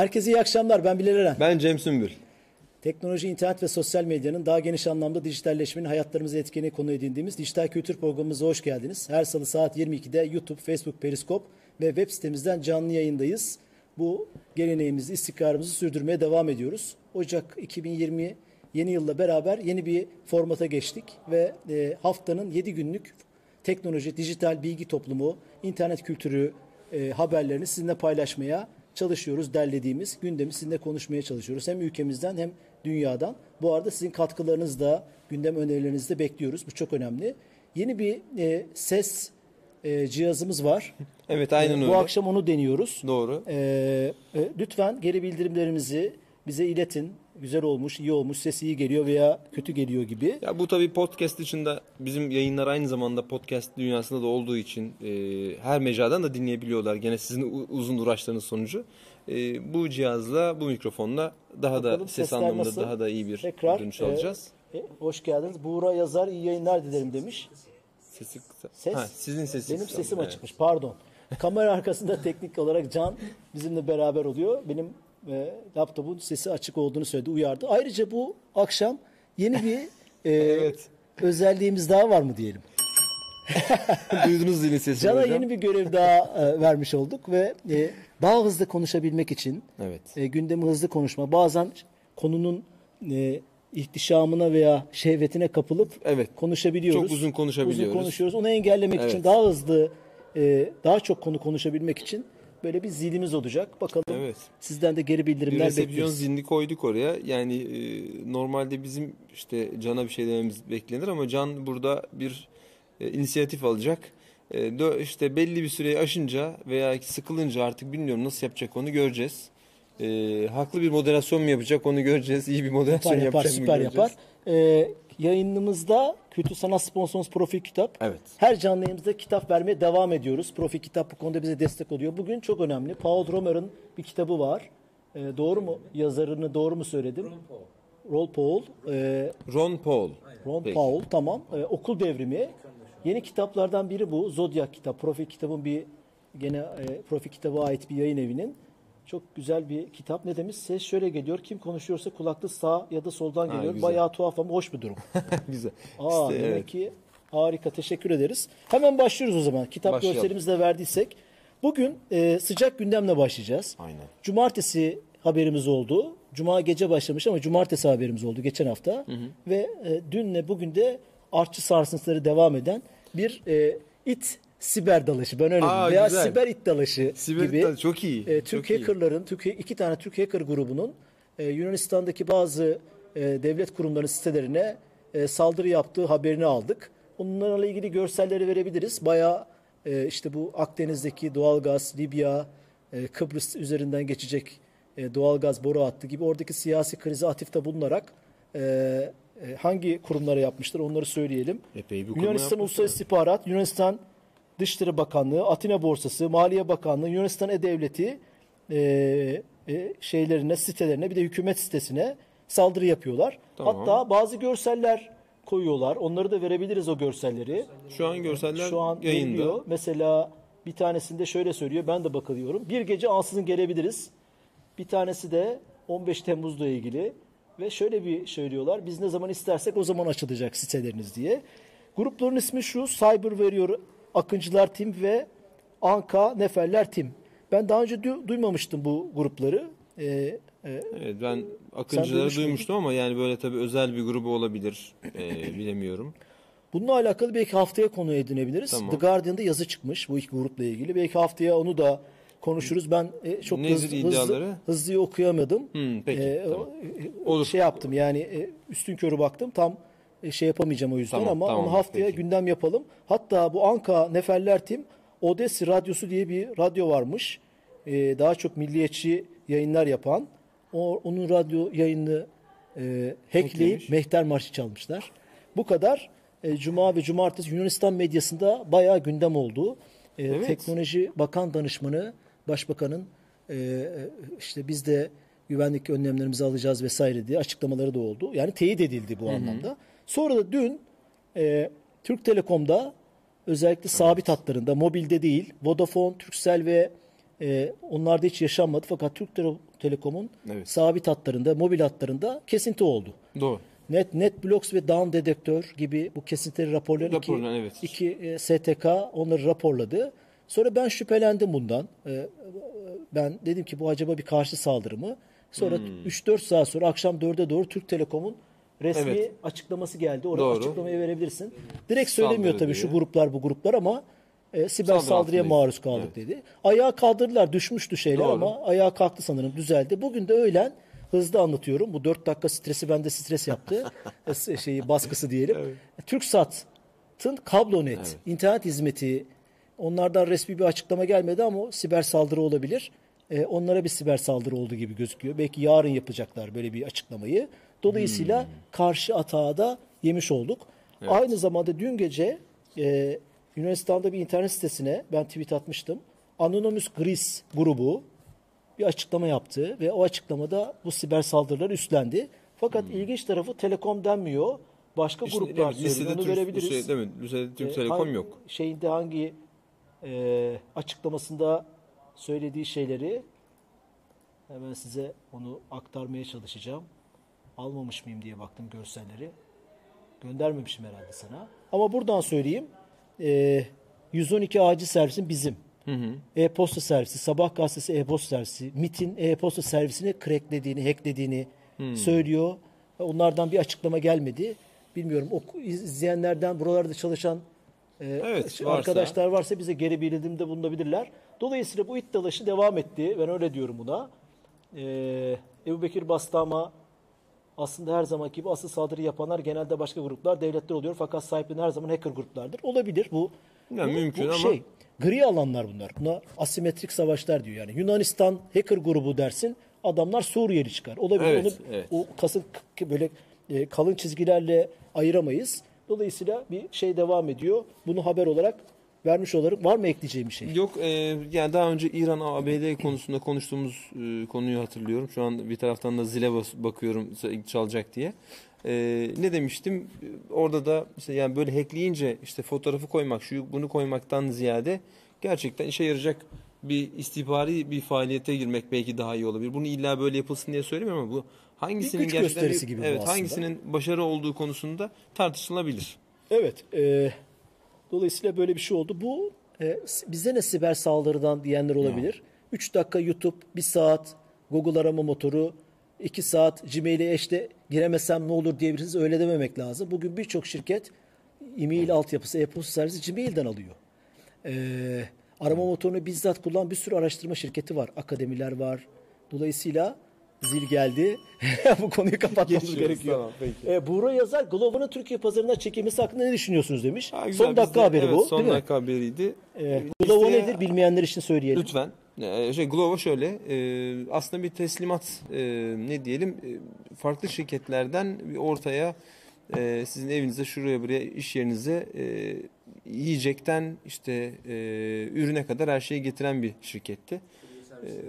Herkese iyi akşamlar. Ben Bilal Eren. Ben Cem Sümbül. Teknoloji, internet ve sosyal medyanın daha geniş anlamda dijitalleşmenin hayatlarımızı etkilediğini konu edindiğimiz Dijital Kültür programımıza hoş geldiniz. Her salı saat 22'de YouTube, Facebook, Periskop ve web sitemizden canlı yayındayız. Bu geleneğimizi, istikrarımızı sürdürmeye devam ediyoruz. Ocak 2020 yeni yılla beraber yeni bir formata geçtik ve e, haftanın 7 günlük teknoloji, dijital bilgi toplumu, internet kültürü e, haberlerini sizinle paylaşmaya çalışıyoruz. Derlediğimiz gündemi sizinle konuşmaya çalışıyoruz. Hem ülkemizden hem dünyadan. Bu arada sizin katkılarınız da gündem önerilerinizi de bekliyoruz. Bu çok önemli. Yeni bir e, ses e, cihazımız var. Evet aynen E, öyle. Bu akşam onu deniyoruz. Doğru. E, e, lütfen geri bildirimlerimizi bize iletin. Güzel olmuş, iyi olmuş, sesi iyi geliyor veya kötü geliyor gibi. Ya bu tabii podcast dışında bizim yayınlar aynı zamanda podcast dünyasında da olduğu için e, her mecradan da dinleyebiliyorlar. Gene sizin uzun uğraşlarınız sonucu. E, bu cihazla, bu mikrofonla daha Bakalım da ses anlamında nasıl? daha da iyi bir Tekrar dönüş e, alacağız. e, hoş geldiniz. Buğra yazar iyi yayınlar dilerim demiş. Sesi kısa. Ses. Ha, sizin sesiniz. Benim kısa. sesim Evet. açıkmış. Pardon. Kamera arkasında teknik olarak Can bizimle beraber oluyor. Benim e, laptopun sesi açık olduğunu söyledi, uyardı. Ayrıca bu akşam yeni bir e, Evet. özelliğimiz daha var mı diyelim. Duydunuz zilin sesini Can'a hocam. yeni bir görev daha e, vermiş olduk ve e, daha hızlı konuşabilmek için Evet. e, gündemi hızlı konuşma. Bazen konunun e, ihtişamına veya şehvetine kapılıp Evet. konuşabiliyoruz. Çok uzun konuşabiliyoruz. Uzun konuşuyoruz. Onu engellemek için Evet. daha hızlı, e, daha çok konu konuşabilmek için böyle bir zilimiz olacak. Bakalım Evet. sizden de geri bildirimler resepsiyon bekliyoruz. zilini koyduk oraya. Yani e, normalde bizim işte Can'a bir şey dememiz beklenir ama Can burada bir e, inisiyatif alacak. E, işte belli bir süreyi aşınca veya sıkılınca artık bilmiyorum nasıl yapacak onu göreceğiz. E, haklı bir moderasyon mu yapacak onu göreceğiz. İyi bir moderasyon Yapar yapar yapacak mı süper göreceğiz. yapar. E, yayınımızda Kültür Sanat Sponsorumuz Profil Kitap. Evet. Her canlı yayınımızda kitap vermeye devam ediyoruz. Profil Kitap bu konuda bize destek oluyor. Bugün çok önemli. Paul Romer'ın bir kitabı var. E, doğru mu? Yazarını doğru mu söyledim? Ron Paul. Ron Paul. E, Ron Paul. Ron Peki. Paul tamam. Ee, okul devrimi. Yeni kitaplardan biri bu. Zodiac kitap. Profil kitabın bir gene e, profil kitaba ait bir yayın evinin. Çok güzel bir kitap. Ne demiş? Ses şöyle geliyor. Kim konuşuyorsa kulaklı sağ ya da soldan Ha, geliyor. güzel. Bayağı tuhaf ama hoş bir durum. Güzel. Aa, İşte, demek evet. ki harika. Teşekkür ederiz. Hemen başlıyoruz o zaman. Kitap Başlayalım. görselimizi de verdiysek. Bugün e, sıcak gündemle başlayacağız. Aynen. Cumartesi haberimiz oldu. Cuma gece başlamış ama cumartesi haberimiz oldu geçen hafta. Ve e, dünle bugün de artçı sarsıntıları devam eden bir e, it siber dalaşı ben öyle Aa. Veya güzel. siber it dalaşı Siber gibi. it çok iyi, E, Türk hackerların, Türkiye, iki tane Türk hacker grubunun e, Yunanistan'daki bazı e, devlet kurumlarının sitelerine e, saldırı yaptığı haberini aldık. Onlarla ilgili görselleri verebiliriz. Bayağı e, işte bu Akdeniz'deki doğalgaz, Libya, e, Kıbrıs üzerinden geçecek e, doğalgaz boru hattı gibi oradaki siyasi krize atıfta bulunarak e, e, hangi kurumlara yapmıştır onları söyleyelim. Epey bir Yunanistan. Uluslararası İstihbarat, Yunanistan Dışişleri Bakanlığı, Atina Borsası, Maliye Bakanlığı, Yunanistan E-Devleti e, e, şeylerine, sitelerine bir de hükümet sitesine saldırı yapıyorlar. Tamam. Hatta bazı görseller koyuyorlar. Onları da verebiliriz o görselleri. Şu an görseller Şu an yayında. veriliyor. Mesela bir tanesinde şöyle söylüyor. Ben de bakılıyorum. Bir gece ansızın gelebiliriz. Bir tanesi de 15 Temmuz'la ilgili ve şöyle bir söylüyorlar. Biz ne zaman istersek o zaman açılacak siteleriniz diye. Grupların ismi şu. Cyber veriyor Akıncılar Tim ve Anka Neferler Tim. Ben daha önce du- duymamıştım bu grupları. Ee, e, Evet ben Akıncıları duymuştum ama yani böyle tabii özel bir grubu olabilir. Ee, bilemiyorum. Bununla alakalı belki haftaya konu edinebiliriz. Tamam. The Guardian'da yazı çıkmış bu iki grupla ilgili. Belki haftaya onu da konuşuruz. Ben e, çok Nedir hızlı, hızlı, iddiaları? hızlı okuyamadım. Hmm, peki, E, tamam. o- Olur. Şey yaptım yani e, üstün körü baktım. Tam e, şey yapamayacağım o yüzden Tamam, ama tamam, onu haftaya peki. gündem yapalım. Hatta bu Anka Neferler Tim Odesi Radyosu diye bir radyo varmış. E, daha çok milliyetçi yayınlar yapan. O, onun radyo yayını e, hackleyip. Mehter Marşı çalmışlar. Bu kadar e, Cuma ve Cumartesi Yunanistan medyasında bayağı gündem oldu. E, Evet. Teknoloji Bakan Danışmanı Başbakanın e, işte biz de güvenlik önlemlerimizi alacağız vesaire diye açıklamaları da oldu. Yani teyit edildi bu anlamda. Sonra da dün e, Türk Telekom'da özellikle sabit hatlarında mobilde değil Vodafone, Turkcell ve e, onlarda hiç yaşanmadı fakat Türk Tele- Telekom'un Evet. sabit hatlarında, mobil hatlarında kesinti oldu. Doğru. Net NetBlocks ve Down Dedektör gibi bu kesintileri raporlayan iki, evet. iki e, STK onları raporladı. Sonra ben şüphelendim bundan. E, Ben dedim ki bu acaba bir karşı saldırı mı? Sonra Hmm. 3-4 saat sonra akşam 4'e doğru Türk Telekom'un resmi Evet. açıklaması geldi. Oraya Doğru. açıklamayı verebilirsin. Direkt söylemiyor Saldırı tabii şu diye. gruplar bu gruplar ama e, siber Saldırı saldırıya altındayız. maruz kaldık dedi. Ayağa kaldırdılar düşmüştü şeyler Doğru. ama ayağa kalktı sanırım düzeldi. Bugün de öğlen hızlı anlatıyorum. Bu 4 dakika stresi bende stres yaptı. E, şeyi baskısı diyelim. TürkSat'ın kablonet, internet hizmeti onlardan resmi bir açıklama gelmedi ama siber saldırı olabilir. E, onlara bir siber saldırı olduğu gibi gözüküyor. Belki yarın yapacaklar böyle bir açıklamayı. Dolayısıyla karşı atağa da yemiş olduk. Aynı zamanda dün gece e, Yunanistan'da bir internet sitesine ben tweet atmıştım. Anonymous Greece grubu bir açıklama yaptı ve o açıklamada bu siber saldırıları üstlendi. Fakat ilginç tarafı Telekom denmiyor. Başka İşte, gruplar evet, söylüyor. Onu Türk, verebiliriz. Şey, değil mi? Listede Türk E, Telekom hangi- yok. Şeyinde hangi e, açıklamasında söylediği şeyleri hemen size onu aktarmaya çalışacağım. Almamış mıyım diye baktım görselleri. Göndermemişim herhalde sana. Ama buradan söyleyeyim. E, 112 acil servisin bizim. E-posta servisi, Sabah gazetesi e-posta servisi, MIT'in e-posta servisini cracklediğini, hacklediğini söylüyor. Onlardan bir açıklama gelmedi. Bilmiyorum o izleyenlerden buralarda çalışan e, Evet, varsa. arkadaşlar varsa bize geri bildirimde bulunabilirler. Dolayısıyla bu it dalaşı devam etti. Ben öyle diyorum buna. Ee, Ebu Bekir Bastama aslında her zamanki gibi asıl saldırı yapanlar genelde başka gruplar, devletler oluyor. Fakat sahipleri her zaman hacker gruplardır. Olabilir bu. Yani bu, mümkün bu ama- şey, gri alanlar bunlar. Buna asimetrik savaşlar diyor yani. Yunanistan hacker grubu dersin. Adamlar Suriyeli çıkar. Olabilir. Evet, Onu evet. o kasın k- böyle e, kalın çizgilerle ayıramayız. Dolayısıyla bir şey devam ediyor. Bunu haber olarak vermiş olarak var mı ekleyeceğim bir şey? Yok e, yani daha önce İran ABD konusunda konuştuğumuz e, konuyu hatırlıyorum. Şu an bir taraftan da zile bas- bakıyorum çalacak diye. E, ne demiştim? Orada da işte yani böyle hackleyince işte fotoğrafı koymak, şu bunu koymaktan ziyade gerçekten işe yarayacak bir istihbari bir faaliyete girmek belki daha iyi olabilir. Bunu illa böyle yapılsın diye söylemiyorum ama bu hangisinin güç gerçekten bir- gibi bu evet aslında. hangisinin başarı olduğu konusunda tartışılabilir. Evet. e, dolayısıyla böyle bir şey oldu. Bu e, bize ne siber saldırıdan diyenler olabilir. 3 dakika YouTube, 1 saat Google arama motoru, 2 saat Gmail'e eşle giremesem ne olur diyebilirsiniz. Öyle dememek lazım. Bugün birçok şirket e-mail altyapısı, e-posta servisi Gmail'den alıyor. E, arama motorunu bizzat kullanan bir sürü araştırma şirketi var. Akademiler var. Dolayısıyla zil geldi. Bu konuyu kapatmamız Geçiyoruz, gerekiyor. tamam, peki. E, Buğra Yazar Glovo'nun Türkiye pazarına çekilmesi hakkında ne düşünüyorsunuz demiş. Ha, güzel, son dakika de- haberi evet, bu Son değil mi? dakika haberiydi. E, Ee, Glovo listeye- nedir bilmeyenler için söyleyelim. Lütfen. Ee, şey Glovo şöyle e, aslında bir teslimat e, ne diyelim e, farklı şirketlerden bir ortaya e, sizin evinize şuraya buraya iş yerinize e, yiyecekten işte e, ürüne kadar her şeyi getiren bir şirketti.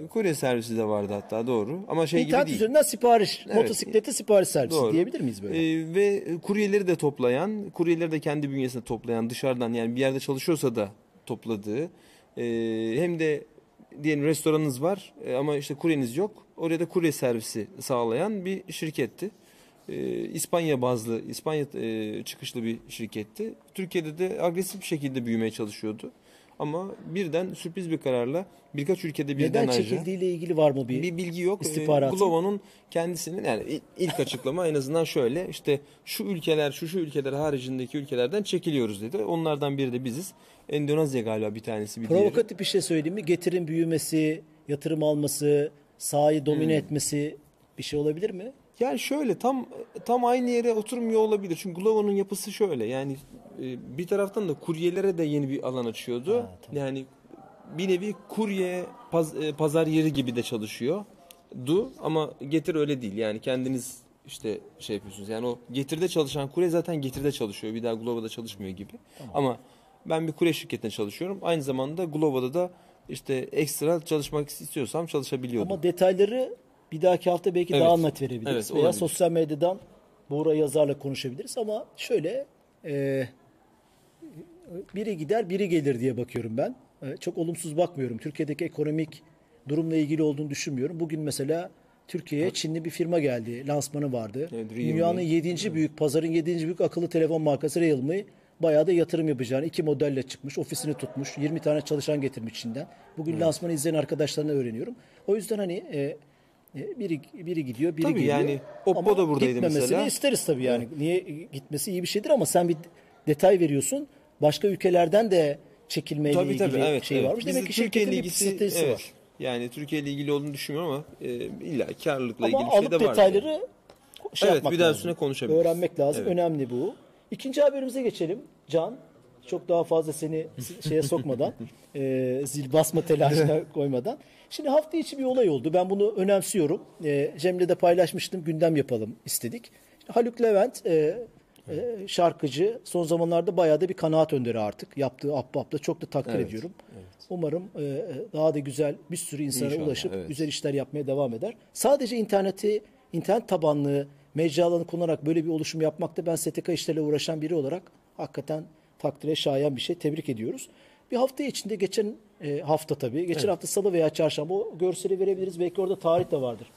Kurye servisi de vardı hatta doğru ama şey İnternet gibi değil. üzerinden sipariş, Evet. motosiklete sipariş servisi Doğru. diyebilir miyiz böyle? Ee, ve kuryeleri de toplayan, kuryeleri de kendi bünyesinde toplayan, dışarıdan yani bir yerde çalışıyorsa da topladığı, e, hem de diyelim restoranınız var e, ama işte kuryeniz yok. Oraya da kurye servisi sağlayan bir şirketti. E, İspanya bazlı, İspanya e, çıkışlı bir şirketti. Türkiye'de de agresif bir şekilde büyümeye çalışıyordu. Ama birden sürpriz bir kararla birkaç ülkede birden Neden çekildiğiyle ilgili var mı bir? bir bilgi yok. istihbaratı? Ee, Glovo'nun kendisinin yani il- ilk açıklama en azından şöyle işte şu ülkeler şu şu ülkeler haricindeki ülkelerden çekiliyoruz dedi. Onlardan biri de biziz. Endonezya galiba bir tanesi bir diğeri. Provokatif bir şey söyleyeyim mi? Getirin büyümesi, yatırım alması, sahayı domine Hmm. etmesi bir şey olabilir mi? Yani şöyle tam tam aynı yere oturmuyor olabilir. Çünkü Glovo'nun yapısı şöyle. Yani e, bir taraftan da kuryelere de yeni bir alan açıyordu. Ha, tamam. Yani bir nevi kurye paz- e, pazar yeri gibi de çalışıyor. Du ama getir öyle değil. Yani kendiniz işte şey yapıyorsunuz. Yani o getirde çalışan kurye zaten getirde çalışıyor. Bir daha Glovo'da çalışmıyor gibi. Ama ben bir kurye şirketinde çalışıyorum. Aynı zamanda Glovo'da da işte ekstra çalışmak istiyorsam çalışabiliyordum. Ama detayları bir dahaki hafta belki Evet. daha net verebiliriz. Evet, Veya olabilir. sosyal medyadan Buğra Yazar'la konuşabiliriz. Ama şöyle e, biri gider biri gelir diye bakıyorum ben. E, çok olumsuz bakmıyorum. Türkiye'deki ekonomik durumla ilgili olduğunu düşünmüyorum. Bugün mesela Türkiye'ye Çinli bir firma geldi. Lansmanı vardı. Evet. Dünyanın 7. büyük pazarın 7. büyük akıllı telefon markası Realme bayağı da yatırım yapacağını iki modelle çıkmış. Ofisini tutmuş. 20 tane çalışan getirmiş Çin'den. Bugün lansmanı izleyen arkadaşlarına öğreniyorum. O yüzden hani e, biri biri gidiyor, biri Tabii geliyor. yani Oppo Ama da buradaydı gitmemesini mesela. isteriz tabii yani. Niye gitmesi iyi bir şeydir ama sen bir detay veriyorsun. Başka ülkelerden de çekilmeyle Tabii ilgili tabii evet. şey evet. varmış. Bizde Demek ki şirketin bir ilgisi stratejisi evet. var. Yani Türkiye ile ilgili olduğunu düşünmüyorum ama e, illa karlılıkla Ama ilgili bir şey de alıp var. detayları şey Evet, yapmak bir daha lazım. üstüne konuşabiliriz. Öğrenmek lazım. Evet. Önemli bu. İkinci haberimize geçelim. Can, çok daha fazla seni şeye sokmadan, e, zil basma telaşına koymadan. Şimdi hafta içi bir olay oldu. Ben bunu önemsiyorum. E, Cem'le de paylaşmıştım. Gündem yapalım istedik. Haluk Levent e, e, şarkıcı son zamanlarda bayağı da bir kanaat önderi artık. Yaptığı Ahbap'ta çok da takdir Evet, ediyorum. Umarım e, daha da güzel bir sürü insana İnşallah, ulaşıp evet. güzel işler yapmaya devam eder. Sadece interneti, internet tabanlı mecralarını kullanarak böyle bir oluşum yapmakta ben STK işlerle uğraşan biri olarak hakikaten takdire şayan bir şey. Tebrik ediyoruz. Bir hafta içinde geçen e, hafta tabii. Geçen hafta salı veya çarşamba o görseli verebiliriz. Belki orada tarih de vardır.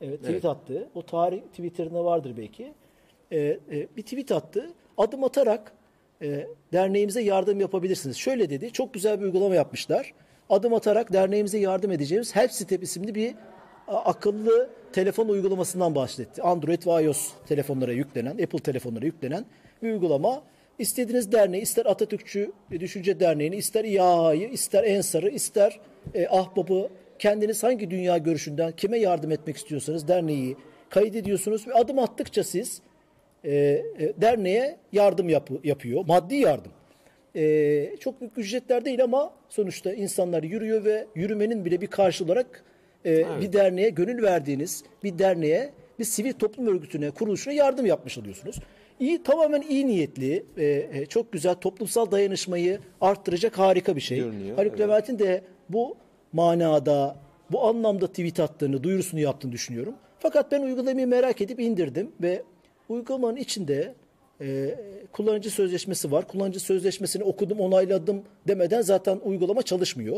Evet, tweet attı. O tarih Twitter'ında vardır belki. Ee, e, bir tweet attı. Adım atarak e, derneğimize yardım yapabilirsiniz. Şöyle dedi. Çok güzel bir uygulama yapmışlar. Adım atarak derneğimize yardım edeceğimiz Help Step isimli bir akıllı telefon uygulamasından bahsetti. Android ve iOS telefonlara yüklenen, Apple telefonlara yüklenen bir uygulama. İstediğiniz derneği, ister Atatürkçü Düşünce Derneği'ni, ister İHA'yı, ister Ensar'ı, ister e, Ahbap'ı, kendiniz hangi dünya görüşünden kime yardım etmek istiyorsanız derneği kaydediyorsunuz ve adım attıkça siz e, e, derneğe yardım yapı- yapıyor. Maddi yardım. E, çok büyük ücretler değil ama sonuçta insanlar yürüyor ve yürümenin bile bir karşı olarak e, bir derneğe gönül verdiğiniz bir derneğe bir sivil toplum örgütüne, kuruluşuna yardım yapmış oluyorsunuz. İyi, tamamen iyi niyetli, e, e, çok güzel toplumsal dayanışmayı arttıracak harika bir şey. Görünüyor, Haluk evet. Levent'in de bu manada, bu anlamda tweet attığını, duyurusunu yaptığını düşünüyorum. Fakat ben uygulamayı merak edip indirdim ve uygulamanın içinde e, kullanıcı sözleşmesi var. Kullanıcı sözleşmesini okudum, onayladım demeden zaten uygulama çalışmıyor.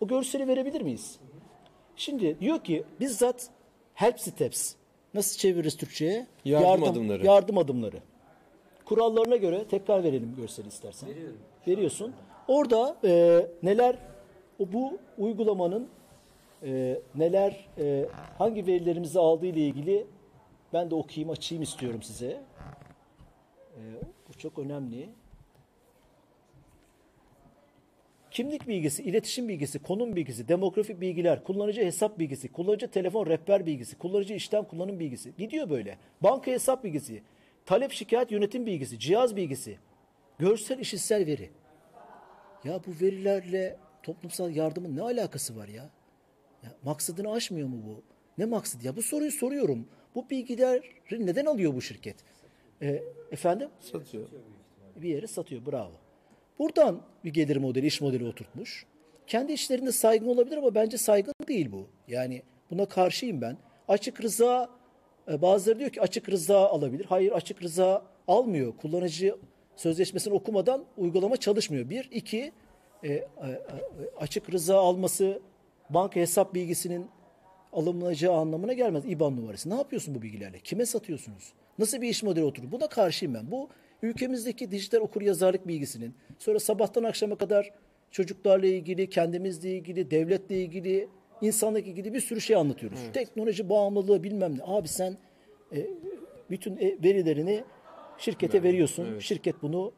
O görseli verebilir miyiz? Şimdi diyor ki bizzat help steps. Nasıl çeviririz Türkçe'ye? Yardım adımları. Yardım adımları. Kurallarına göre tekrar verelim görseli istersen. Veriyorsun. Orada e, neler o bu uygulamanın e, neler e, hangi verilerimizi aldığı ile ilgili ben de okuyayım açayım istiyorum size. E, bu çok önemli. Kimlik bilgisi, iletişim bilgisi, konum bilgisi, demografik bilgiler, kullanıcı hesap bilgisi, kullanıcı telefon rehber bilgisi, kullanıcı işlem kullanım bilgisi. Gidiyor böyle. Banka hesap bilgisi, talep şikayet yönetim bilgisi, cihaz bilgisi, görsel işitsel veri. Ya bu verilerle toplumsal yardımın ne alakası var ya? ya maksadını aşmıyor mu bu? Ne maksadı? Ya bu soruyu soruyorum. Bu bilgileri neden alıyor bu şirket? E, efendim? Satıyor. bir yere satıyor. Bravo. Buradan bir gelir modeli, iş modeli oturtmuş. Kendi işlerinde saygın olabilir ama bence saygın değil bu. Yani buna karşıyım ben. Açık rıza, e, bazıları diyor ki açık rıza alabilir. Hayır açık rıza almıyor. Kullanıcı sözleşmesini okumadan uygulama çalışmıyor. Bir, iki, e, e, açık rıza alması banka hesap bilgisinin alınmayacağı anlamına gelmez. İBAN numarası. Ne yapıyorsun bu bilgilerle? Kime satıyorsunuz? Nasıl bir iş modeli oturur? Buna karşıyım ben. Bu ülkemizdeki dijital okur yazarlık bilgisinin sonra sabahtan akşama kadar çocuklarla ilgili, kendimizle ilgili, devletle ilgili, insanlıkla ilgili bir sürü şey anlatıyoruz. Teknoloji bağımlılığı bilmem ne. Abi sen e, bütün e, verilerini şirkete veriyorsun. Şirket bunu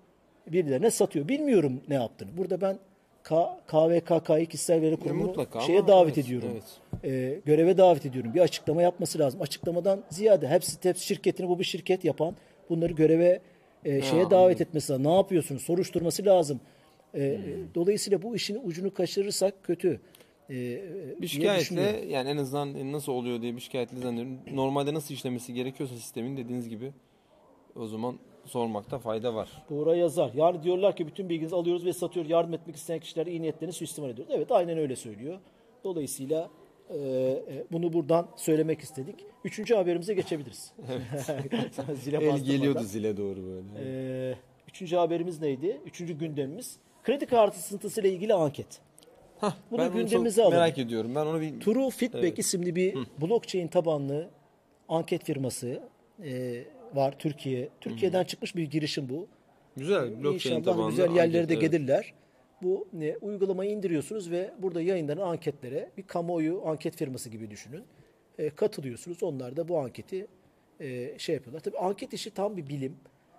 birilerine satıyor. Bilmiyorum ne yaptığını. Burada ben K, KVKK'yı kişisel veri kurumunu mutlaka şeye davet evet, ediyorum. evet. E, göreve davet ediyorum. Bir açıklama yapması lazım. Açıklamadan ziyade hepsi hepsi şirketini bu bir şirket yapan bunları göreve e, şeye davet etmesi lazım. Ne yapıyorsunuz? Soruşturması lazım. E, Dolayısıyla bu işin ucunu kaçırırsak kötü. E, diye Bir şikayetle yani en azından nasıl oluyor diye bir şikayetle zannediyorum. Normalde nasıl işlemesi gerekiyorsa sistemin dediğiniz gibi o zaman sormakta fayda var. Buğra yazar. Yani diyorlar ki bütün bilginizi alıyoruz ve satıyoruz. Yardım etmek isteyen kişilere iyi niyetlerini suistimal ediyoruz. Evet aynen öyle söylüyor. Dolayısıyla e, e, bunu buradan söylemek istedik. Üçüncü haberimize geçebiliriz. Zile El geliyordu zile doğru böyle. E, üçüncü haberimiz neydi? Üçüncü gündemimiz. Kredi kartı sıkıntısıyla ilgili anket. Hah, Bunu ben gündemimize alalım. merak ediyorum. Ben onu bir True Feedback Evet. isimli bir blockchain tabanlı anket firması e, var Türkiye. Türkiye'den çıkmış bir girişim bu. güzel blockchain İnşallah tabanlı güzel yerlere anket, de evet. Bu e, uygulamayı indiriyorsunuz ve burada yayınlanan anketlere bir kamuoyu anket firması gibi düşünün. E, katılıyorsunuz. Onlar da bu anketi e, şey yapıyorlar. Tabii anket işi tam bir bilim.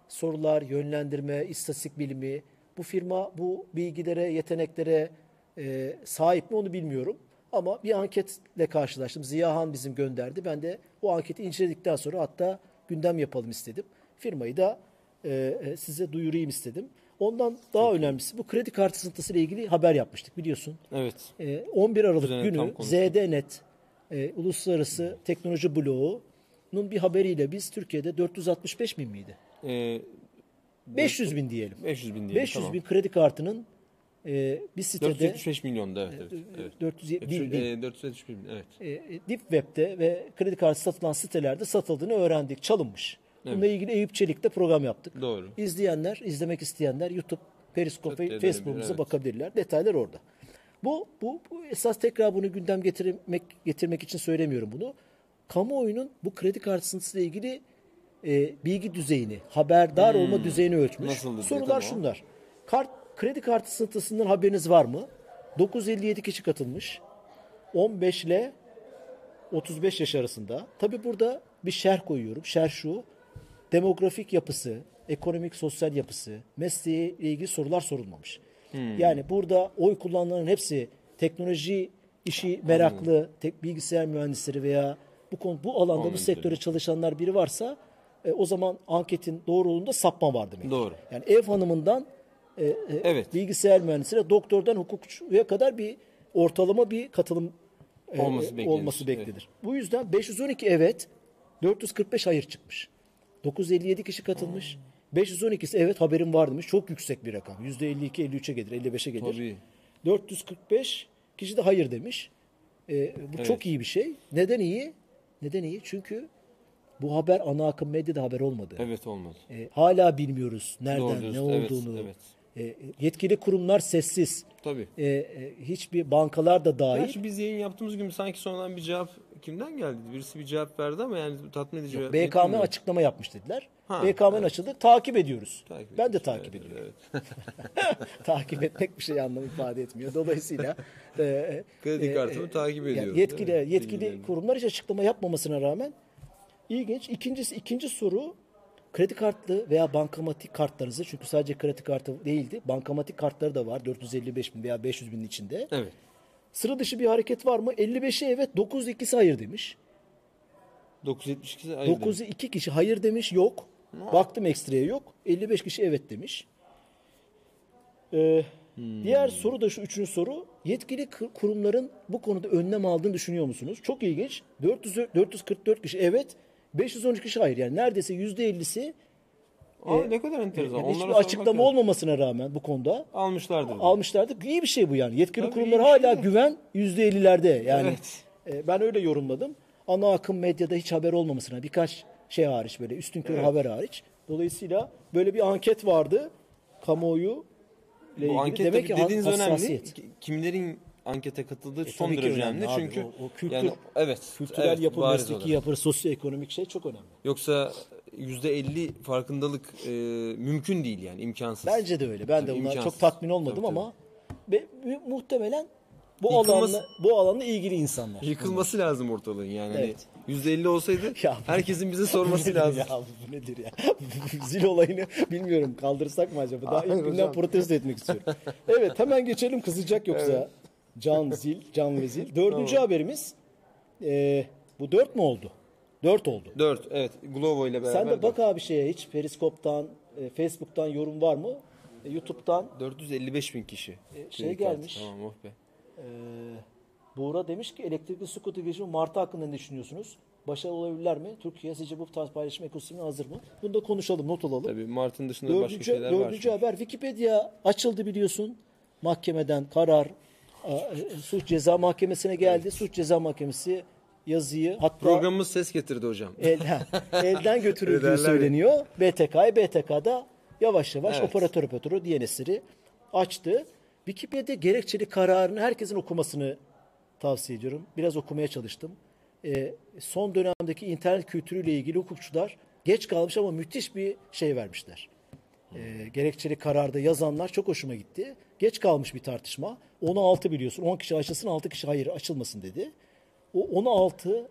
Sorular, yönlendirme, istatistik bilimi. Bu firma bu bilgilere, yeteneklere e, sahip mi onu bilmiyorum. Ama bir anketle karşılaştım. Ziyahan bizim gönderdi. Ben de o anketi inceledikten sonra hatta gündem yapalım istedim. Firmayı da e, e, size duyurayım istedim. Ondan daha önemlisi bu kredi kartı sıntısı ile ilgili haber yapmıştık biliyorsun. Evet. E, 11 Aralık Üzerine tam günü. ZDNet e, Uluslararası Teknoloji Bloğu'nun bir haberiyle biz Türkiye'de 465 bin miydi? Ee, 500 bin diyelim. 500 bin diyelim. 500 tamam. bin kredi kartının e, bir sitede 475 milyonda evet. evet, evet. 400 değil, değil. Ee, 475 bin evet. e, Deep Web'de ve kredi kartı satılan sitelerde satıldığını öğrendik. Çalınmış. Bununla ilgili Eyüp Çelik'te program yaptık. Doğru. İzleyenler, izlemek isteyenler YouTube, Periscope Tabii, ve Facebook'umuza evet. bakabilirler. Detaylar orada. Bu, bu, bu esas tekrar bunu gündem getirmek getirmek için söylemiyorum bunu. Kamuoyunun bu kredi kartı sıntısı ile ilgili e, bilgi düzeyini, haberdar olma düzeyini ölçmüş. Hmm. Nasıldı diye, Sorular şunlar. Kart, kredi kartı sıntırsından haberiniz var mı? 957 kişi katılmış. 15 ile 35 yaş arasında. Tabi burada bir şerh koyuyorum. Şerh şu. Demografik yapısı, ekonomik sosyal yapısı, mesleğe ilgili sorular sorulmamış. Hmm. Yani burada oy kullananların hepsi teknoloji işi meraklı, tek bilgisayar mühendisleri veya bu konu bu alanda bu Anladım. sektöre çalışanlar biri varsa e, o zaman anketin doğruluğunda sapma var demek. Doğru. Yani ev hanımından e, e, Evet. bilgisayar mühendisine, doktordan hukukçuya kadar bir ortalama bir katılım e, Olması e, beklenir. olması beklenir. Bu yüzden 512 evet, 445 hayır çıkmış. 957 kişi katılmış. 512'si evet haberim var demiş. Çok yüksek bir rakam. %52-53'e gelir, 55'e gelir. Tabii. 445 kişi de hayır demiş. E, bu Evet. çok iyi bir şey. Neden iyi? Neden iyi? Çünkü bu haber ana akım medyada haber olmadı. Evet olmadı. E, hala bilmiyoruz nereden, Doğru ne. Evet, olduğunu. evet. E, yetkili kurumlar sessiz. Tabii. E, e, hiçbir bankalar da dahil. Gerçi biz yayın yaptığımız gün sanki sonradan bir cevap kimden geldi? Birisi bir cevap verdi ama yani tatmin edici. cevap BKM bilmiyorum. açıklama yapmış dediler. Ha, BKM'nin açıldı. Takip ediyoruz. Takip ben de takip Evet, ediyorum. evet. takip etmek bir şey anlam ifade etmiyor. Dolayısıyla e, Kredi kartımı takip yani ediyorum. yetkili Evet, yetkili bilgilerini. kurumlar hiç açıklama yapmamasına rağmen ilginç. İkincisi ikinci soru kredi kartlı veya bankamatik kartlarınızı çünkü sadece kredi kartı değildi. Bankamatik kartları da var 455 bin veya 500 binin içinde. Evet. Sıra dışı bir hareket var mı? 55'i evet 902'si hayır demiş. 972 hayır 9'u 2 kişi hayır demiş yok. Baktım ekstraya yok. 55 kişi evet demiş. Ee, Hmm. Diğer soru da şu üçüncü soru. Yetkili kurumların bu konuda önlem aldığını düşünüyor musunuz? Çok ilginç. 400, 444 kişi evet. 513 kişi hayır. Yani neredeyse %50'si Aa, ne kadar enteresan. Onlara hiçbir açıklama lazım. olmamasına rağmen bu konuda almışlardır. almışlardı. İyi bir şey bu yani. Yetkili Tabii kurumlar iyi bir hala şey de. güven %50'lerde. Yani Evet. e, ben öyle yorumladım. Ana akım medyada hiç haber olmamasına birkaç şey hariç böyle üstünkörü haber hariç. Dolayısıyla böyle bir anket vardı. Kamuoyu ile. Bu anket Demek ki dediğiniz önemli. Kimlerin ankete katıldığı son tabii ki derece önemli önemli. abi. Çünkü O- o kültür- yani evet, Kültürel evet, yapı, mesleki olarak. yapı, sosyoekonomik şey çok önemli. Yoksa %50 farkındalık e, mümkün değil yani imkansız. Bence de öyle. Ben de Tabii, buna imkansız. çok tatmin olmadım Tabii, ama be- mu- muhtemelen bu Yıkılması- alanla bu alanla ilgili insanlar. Yıkılması lazım ortalığın yani. Hani Evet. %50 olsaydı Ya bu- herkesin bize sorması nedir lazım. Ya, bu nedir ya? Zil olayını bilmiyorum kaldırsak mı acaba? Daha Hayır ilk günden hocam. protesto etmek istiyorum. Evet hemen geçelim kızacak yoksa. Can Zil, Can ve Zil. Dördüncü haberimiz. e, bu dört mü oldu? Dört oldu. 4 evet Glovo ile beraber. Sen de dört. bak abi şeye hiç Periskop'tan, e, Facebook'tan yorum var mı? E, YouTube'dan 455 bin kişi. şey Kredi kartı. gelmiş. Tamam oh be. e, Buğra demiş ki elektrikli scooter girişimi Martı hakkında ne düşünüyorsunuz? Başarılı olabilirler mi? Türkiye sizce bu tarz paylaşım ekosistemine hazır mı? Bunu da konuşalım, not alalım. Tabii Mart'ın dışında başka Dördüncü, şeyler var. dördüncü haber Wikipedia açıldı biliyorsun. Mahkemeden karar e, suç ceza mahkemesine geldi. Suç ceza mahkemesi yazıyı hatta Programımız ses getirdi hocam. elden, elden götürüldüğü söyleniyor. BTK'ya BTK'da yavaş yavaş Evet. operatör operatörü DNS'leri açtı. Wikipedia gerekçeli kararını herkesin okumasını tavsiye ediyorum. Biraz okumaya çalıştım. Ee, son dönemdeki internet kültürüyle ilgili hukukçular geç kalmış ama müthiş bir şey vermişler. Ee, gerekçeli kararda yazanlar çok hoşuma gitti. Geç kalmış bir tartışma. 10'u 6 biliyorsun. 10 kişi açılsın 6 kişi hayır açılmasın dedi. O 10'u 6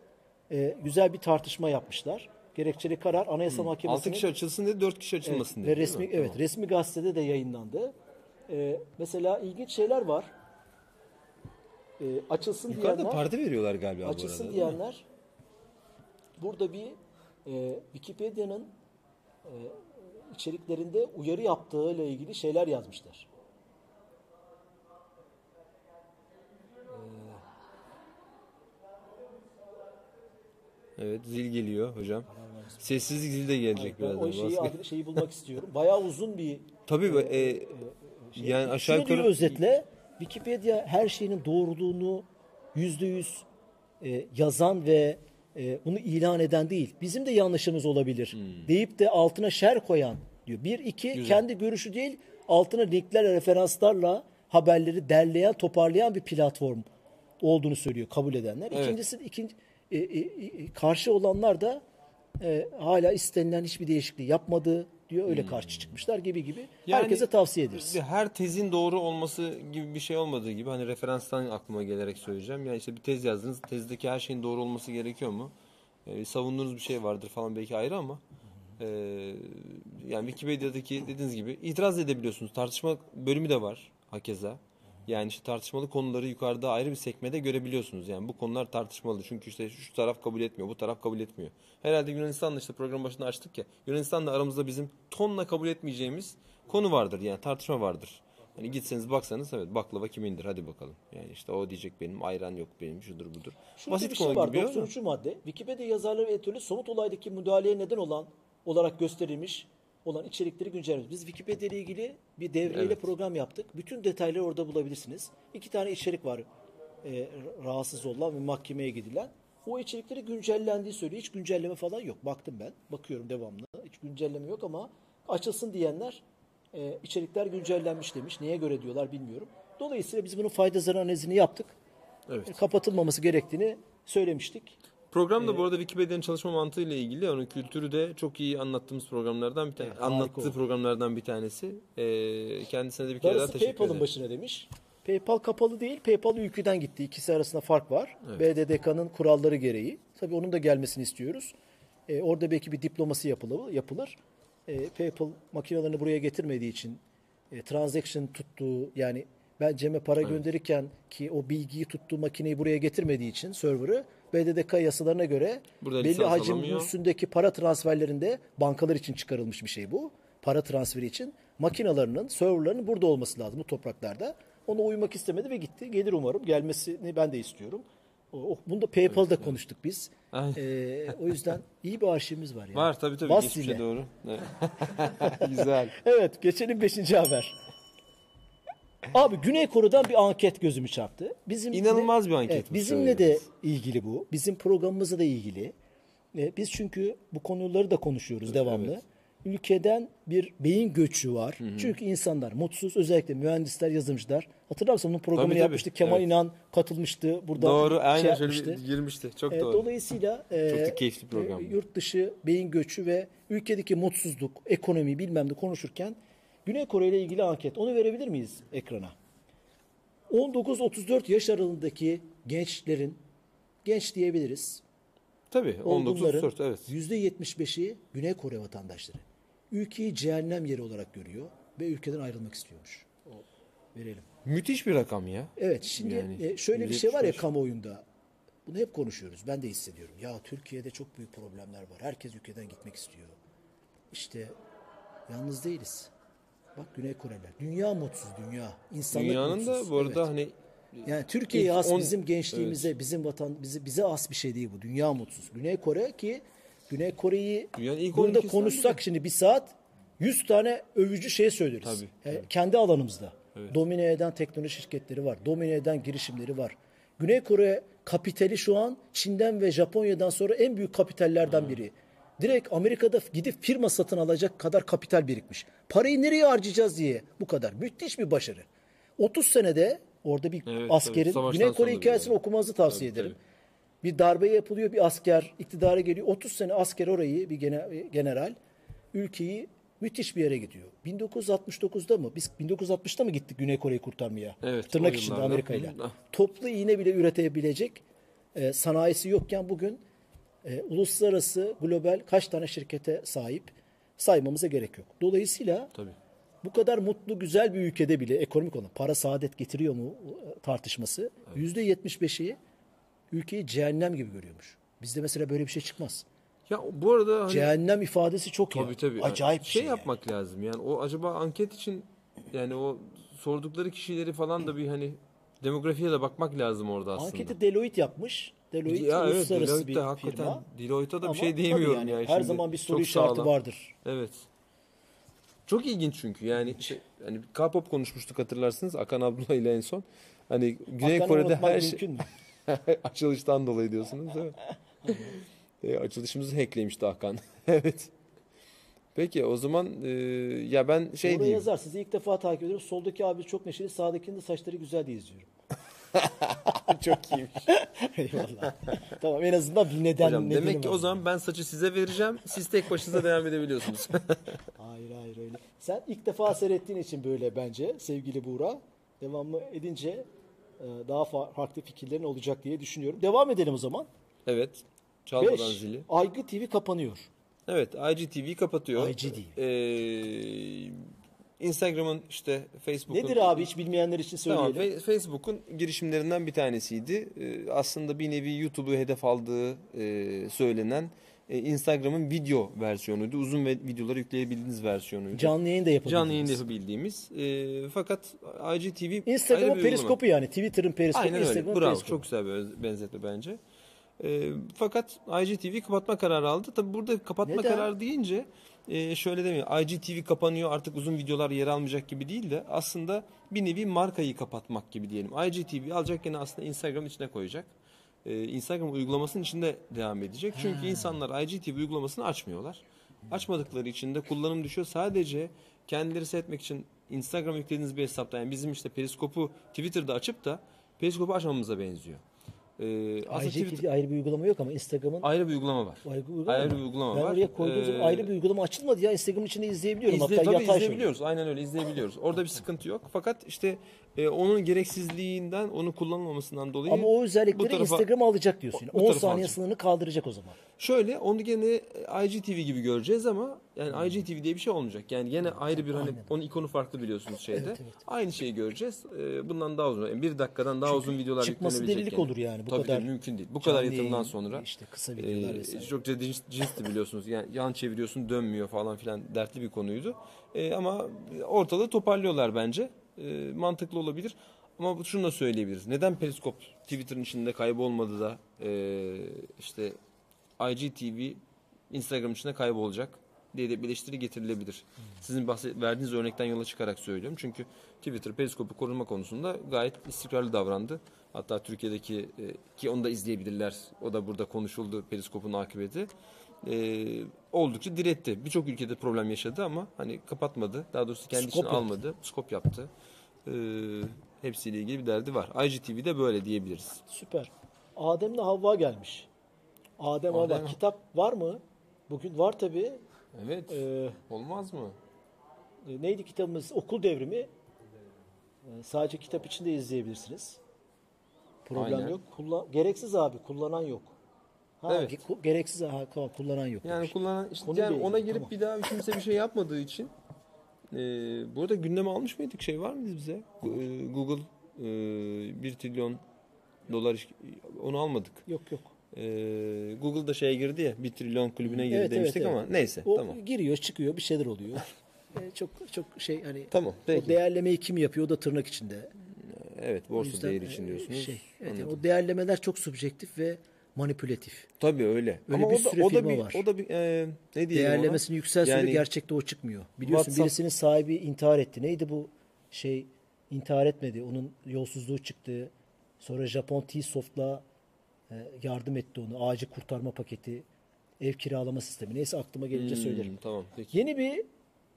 e, güzel bir tartışma yapmışlar. Gerekçeli karar Anayasa 6 Mahkemesi'nin kişi açılsın dedi 4 kişi açılmasın Evet, dedi. ve resmi mi? evet Tamam. resmi gazetede de yayınlandı. Ee, mesela ilginç şeyler var. Ee, açılsın Yukarıda diyenler, parti veriyorlar galiba bu açılsın arada. diyenler burada bir e, Wikipedia'nın e, içeriklerinde uyarı yaptığı ile ilgili şeyler yazmışlar. Evet zil geliyor hocam. Sessizlik zili de gelecek Ben birazdan. o şeyi, adını- şeyi bulmak istiyorum. Bayağı uzun bir Tabii bu, e, yani aşağı Şunu diyor yukarı özetle Wikipedia her şeyinin doğruluğunu yüzde yüz e, yazan ve e, bunu ilan eden değil. Bizim de yanlışımız olabilir deyip de altına şer koyan diyor. Bir, iki kendi görüşü değil altına linklerle referanslarla haberleri derleyen toparlayan bir platform olduğunu söylüyor kabul edenler. Evet. İkincisi ikinci, e, e, e, karşı olanlar da e, hala istenilen hiçbir değişikliği yapmadı diyor. Öyle karşı çıkmışlar gibi gibi. Yani- Herkese tavsiye ederiz. Her tezin doğru olması gibi bir şey olmadığı gibi hani referanstan aklıma gelerek söyleyeceğim. Yani işte bir tez yazdınız. Tezdeki her şeyin doğru olması gerekiyor mu? Ee, savunduğunuz bir şey vardır falan belki ayrı ama e, yani Wikipedia'daki dediğiniz gibi itiraz edebiliyorsunuz. Tartışma bölümü de var hakeza. Yani işte tartışmalı konuları yukarıda ayrı bir sekmede görebiliyorsunuz. Yani bu konular tartışmalı. Çünkü işte şu taraf kabul etmiyor, bu taraf kabul etmiyor. Herhalde Yunanistan'la işte program başında açtık ya. Yunanistan'la aramızda bizim tonla kabul etmeyeceğimiz konu vardır. Yani tartışma vardır. Hani gitseniz baksanız evet baklava kimindir hadi bakalım. Yani işte o diyecek benim, ayran yok benim, şudur budur. Şurada Basit bir şey konu var. gibi ama- 93. madde. Wikipedia yazarları ve somut olaydaki müdahaleye neden olan olarak gösterilmiş olan içerikleri güncelliyoruz. Biz Wikipedia ile ilgili bir devreyle Evet. program yaptık. Bütün detayları orada bulabilirsiniz. İki tane içerik var. e, rahatsız olan ve mahkemeye gidilen. O içerikleri güncellendiği söylüyor. Hiç güncelleme falan yok. Baktım ben. Bakıyorum devamlı. Hiç güncelleme yok ama açılsın diyenler e, içerikler güncellenmiş demiş. Neye göre diyorlar bilmiyorum. Dolayısıyla biz bunun fayda zarar analizini yaptık. Evet. E, kapatılmaması gerektiğini söylemiştik. Program da Ee, bu arada Wikipedia'nın çalışma mantığı ile ilgili onun kültürü de çok iyi anlattığımız programlardan bir tane Evet, anlattığı oldu. programlardan bir tanesi. Ee, kendisine de bir kere daha Darısı teşekkür PayPal'ın ederim. başına demiş. PayPal kapalı değil. PayPal ülkeden gitti. İkisi arasında fark var. BDDK'nın kuralları gereği. Tabii onun da gelmesini istiyoruz. Ee, orada belki bir diploması yapılır. yapılır. Ee, PayPal makinelerini buraya getirmediği için e, transaction tuttuğu yani ben Cem'e para gönderirken ki o bilgiyi tuttuğu makineyi buraya getirmediği için server'ı BDDK yasalarına göre Burada belli hacim alamıyor. üstündeki para transferlerinde bankalar için çıkarılmış bir şey bu. Para transferi için makinalarının, serverlarının burada olması lazım bu topraklarda. Ona uymak istemedi ve gitti. Gelir umarım. Gelmesini ben de istiyorum. O, o- bunu da PayPal'da konuştuk biz. Ee, o yüzden iyi bir arşivimiz var. Yani. Var tabii tabii Bas geçmişe doğru. Evet. Güzel. Evet, geçelim 5. haber. Abi Güney Kore'dan bir anket gözümü çarptı. Bizim İnanılmaz bir anket bu, bizimle de ilgili bu. Bizim programımızla da ilgili. E, Biz çünkü bu konuları da konuşuyoruz devamlı. evet. Ülkeden bir beyin göçü var. Çünkü insanlar mutsuz. Özellikle mühendisler, yazılımcılar. Hatırlar mısın? Bunun programını Tabii, tabii. yapmıştık. Kemal Evet. İnan katılmıştı. Burada doğru şey aynen şöyle yapmıştı. bir girmişti. Çok E, doğru. Dolayısıyla e, Çok da keyifli program. e, yurt dışı beyin göçü ve ülkedeki mutsuzluk, ekonomi bilmem ne konuşurken Güney Kore ile ilgili anket. Onu verebilir miyiz ekrana? 19-34 yaş aralığındaki gençlerin, genç diyebiliriz, Tabii olgunların 19 evet. %75'i Güney Kore vatandaşları. Ülkeyi cehennem yeri olarak görüyor ve ülkeden ayrılmak istiyormuş. Verelim. Müthiş bir rakam ya. Evet şimdi Yani e, şöyle bir şey var ya 175. kamuoyunda. Bunu hep konuşuyoruz. Ben de hissediyorum. Ya Türkiye'de çok büyük problemler var. Herkes ülkeden gitmek istiyor. İşte yalnız değiliz. Bak Güney Koreliler. Dünya mutsuz dünya. İnsanlık Dünyanın mutsuz. da bu arada Evet. hani yani Türkiye'ye az on- bizim gençliğimize, bizim vatan bize bize az bir şey değil bu. Dünya mutsuz. Güney Kore ki Güney Kore'yi burada 12'sinden konuşsak şimdi bir saat 100 tane övücü şey söyleriz. Tabii, E, Kendi alanımızda. Domine eden teknoloji şirketleri var. Domine eden girişimleri var. Güney Kore kapitali şu an Çin'den ve Japonya'dan sonra en büyük kapitallerden biri. Direkt Amerika'da gidip firma satın alacak kadar kapital birikmiş. Parayı nereye harcayacağız diye bu kadar. Müthiş bir başarı. 30 senede orada bir Evet, askerin tabii. Güney Kore hikayesini bile. okumanızı tavsiye Tabii, ederim. Bir darbe yapılıyor, bir asker iktidara geliyor. 30 sene asker orayı, bir gene- general ülkeyi müthiş bir yere gidiyor. 1969'da mı? Biz 1960'ta mı gittik Güney Kore'yi kurtarmaya? Evet, Tırnak içinde. Amerika ile. Toplu iğne bile üretebilecek e, sanayisi yokken bugün e, uluslararası global kaç tane şirkete sahip saymamıza gerek yok. Dolayısıyla Tabii. bu kadar mutlu güzel bir ülkede bile ekonomik olarak para saadet getiriyor mu e, tartışması yüzde 75'i ülkeyi cehennem gibi görüyormuş. Bizde mesela böyle bir şey çıkmaz. Ya bu arada hani Cehennem ifadesi çok Tabii iyi. tabii. Acayip şey, şey. yapmak lazım. Yani o acaba anket için yani o sordukları kişileri falan da bir hani demografiye de bakmak lazım orada yani. aslında. Anketi Deloitte yapmış. Deloitte ya evet uluslararası Deloitte bir de hakikaten firma. Deloitte'a da bir şey diyemiyorum yani, yani. Her zaman bir soru işareti sağlam. vardır. Evet. Çok ilginç çünkü yani şey, hani K-pop konuşmuştuk hatırlarsınız Akan Abdullah ile en son. Hani Güney Hakan'ı Kore'de her şey açılıştan dolayı diyorsunuz değil mi? e, açılışımızı hacklemişti Hakan. evet. Peki o zaman e, ya ben şey Oraya diyeyim. yazarsınız. İlk defa takip ediyorum. Soldaki abi çok neşeli. Sağdakinin de saçları güzel diye izliyorum. Çok iyiymiş. Eyvallah. tamam en azından bir neden Hocam nedeni demek ki var. o zaman ben saçı size vereceğim. Siz tek başınıza devam edebiliyorsunuz. Hayır hayır öyle. Sen ilk defa seyrettiğin için böyle bence sevgili Buğra. Devamlı edince e, daha fa- farklı fikirlerin olacak diye düşünüyorum. Devam edelim o zaman. evet. Çalmadan 5. zili. Aygı TV kapanıyor. Evet IGTV kapatıyor. IGTV. Ee, Instagram'ın işte Facebook'un. Nedir abi hiç bilmeyenler için Tamam, söyleyelim. Fe- Facebook'un girişimlerinden bir tanesiydi. Ee, aslında bir nevi YouTube'u hedef aldığı e, söylenen e, Instagram'ın video versiyonuydu. Uzun ve videoları yükleyebildiğiniz versiyonuydu. Canlı yayın da yapabiliriz. Canlı yayın yapabildiğimiz. E, fakat IGTV Instagram'ın periskopu yani. Twitter'ın periskopu, Aynen öyle. Instagram'ın Bravo. periskopu. Çok güzel bir benzetme bence. E, fakat IGTV kapatma kararı aldı. Tabi burada kapatma Neden? kararı deyince e, şöyle demiyor. IGTV kapanıyor artık uzun videolar yer almayacak gibi değil de aslında bir nevi markayı kapatmak gibi diyelim. IGTV alacak gene aslında Instagram'ın içine koyacak. E, Instagram uygulamasının içinde devam edecek. Çünkü insanlar IGTV uygulamasını açmıyorlar. Açmadıkları için de kullanım düşüyor. Sadece kendileri seyretmek için Instagram yüklediğiniz bir hesapta yani bizim işte Periskop'u Twitter'da açıp da Periskop'u açmamıza benziyor. Ee, aslında IGTV Twitter ayrı bir uygulama yok ama Instagram'ın ayrı bir uygulama var. ayrı bir uygulama, Ayrı bir uygulama ben var. oraya koyduğum Ee, ayrı bir uygulama açılmadı ya. Instagram'ın içinde izleyebiliyorum. İzle, Hatta tabii izleyebiliyoruz. Aynen öyle izleyebiliyoruz. Orada bir sıkıntı yok. Fakat işte e, onun gereksizliğinden, onun kullanılmamasından dolayı Ama o özellikleri tarafa- Instagram alacak diyorsun. bu 10 tarafa saniye alacak. sınırını kaldıracak o zaman. Şöyle onu gene IGTV gibi göreceğiz ama yani IGTV diye bir şey olmayacak. Yani gene ayrı bir hani aynen. onun ikonu farklı biliyorsunuz şeyde. Evet, evet. Aynı şeyi göreceğiz. Ee, bundan daha uzun. Yani bir dakikadan daha uzun videolar çıkması delilik gene. olur yani, bu tabii, kadar tabii, mümkün değil. Bu kadar yatırımdan sonra. işte kısa videolar Ee, vesaire. çok cins, cinsti biliyorsunuz. Yani yan çeviriyorsun dönmüyor falan filan dertli bir konuydu. Ee, ama ortalığı toparlıyorlar bence. Ee, mantıklı olabilir. Ama şunu da söyleyebiliriz. Neden Periskop Twitter'ın içinde kaybolmadı da e, işte IGTV Instagram içinde kaybolacak diye de bir eleştiri getirilebilir. Sizin bahset, verdiğiniz örnekten yola çıkarak söylüyorum. Çünkü Twitter Periskop'u koruma konusunda gayet istikrarlı davrandı. Hatta Türkiye'deki e, ki onu da izleyebilirler. O da burada konuşuldu Periskop'un akıbeti. E, oldukça diretti. Birçok ülkede problem yaşadı ama hani kapatmadı. Daha doğrusu kendi Skop içine yaptı. almadı. Skop yaptı. E, hepsiyle ilgili bir derdi var. IGTV'de böyle diyebiliriz. Süper. Adem'le Havva gelmiş. Adem Havva. Adem- Kitap var mı? Bugün var tabii. Evet. Ee, Olmaz mı? e, neydi kitabımız? Okul Devrimi. Ee, sadece kitap içinde izleyebilirsiniz. Problem Aynen. yok. Kullan gereksiz abi. Kullanan yok. Ha, Evet. ge- gereksiz tamam, kullanan yok. Yani demiş. kullanan işte Konuyla yani ona girip tamam. bir daha kimse bir şey yapmadığı için e, bu arada gündeme almış mıydık şey var mıydı bize? E, Google e, 1 trilyon dolar onu almadık. Yok yok. E, Google da şeye girdi ya 1 trilyon kulübüne girdi Evet, evet, demiştik evet. ama neyse O tamam. giriyor, çıkıyor, bir şeyler oluyor. Ee, çok çok şey hani Tamam o peki. değerlemeyi kim yapıyor o da tırnak içinde. Evet O borsa yüzden, değeri için e, diyorsunuz. Şey, evet, yani o değerlemeler çok subjektif ve manipülatif. Tabii öyle. Öyle ama bir o da sürü o da firma bir var. o da bir e, ne diyelim ona? Değerlemesini yükselse Yani- de gerçekte o çıkmıyor. Biliyorsun WhatsApp- birisinin sahibi intihar etti. Neydi bu şey intihar etmedi. Onun yolsuzluğu çıktı. Sonra Japon T-Soft'la e, yardım etti onu. Ağacı kurtarma paketi, ev kiralama sistemi. Neyse aklıma gelince Hmm, söylerim. Tamam peki. Yeni bir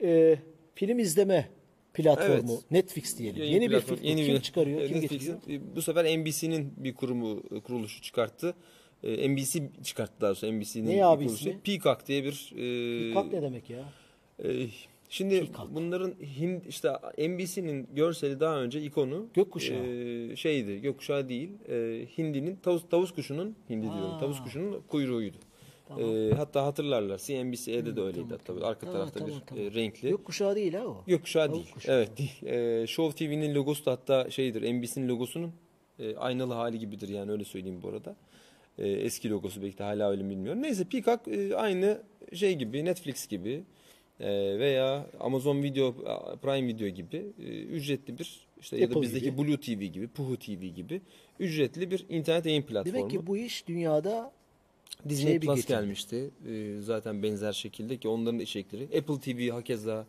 e, film izleme platformu Evet. Netflix diyelim. Yeni platformu, bir film kim çıkarıyor? E, Kim Netflix'in, getiriyor? e, bu sefer NBC'nin bir kurumu kuruluşu çıkarttı. E, NBC çıkarttı daha sonra NBC'nin Ne abi kuruluşu. ismi? Peacock diye bir e, Kalk ne demek ya? e, şimdi Peacock. bunların Hind işte NBC'nin görseli daha önce ikonu Gökkuşağı. e, şeydi. Gökkuşağı değil. E, hindinin tavus tavus kuşunun hindi diyorum. Ha. Tavus kuşunun kuyruğuydu. Tamam. E, hatta hatırlarlar CNBC'de de öyleydi tamam, tabii. tamam. Arka Tamam, tarafta tamam, bir tamam. e, renkli. Gökkuşağı değil ha o. Gökkuşağı Tavuk değil. kuşağı. Evet değil. Ee, Show TV'nin logosu da hatta şeydir. NBC'nin logosunun e, aynalı hali gibidir yani öyle söyleyeyim bu arada. E, eski logosu belki de hala öyle mi bilmiyorum. Neyse Peacock e, aynı şey gibi Netflix gibi e, veya Amazon Video Prime Video gibi e, ücretli bir işte ya da Apple bizdeki gibi. Blue TV gibi, Puhu TV gibi ücretli bir internet yayın platformu. Demek ki bu iş dünyada Disney şey Plus getirdi. gelmişti. Ee, zaten benzer şekilde ki onların içerikleri. Apple TV hakeza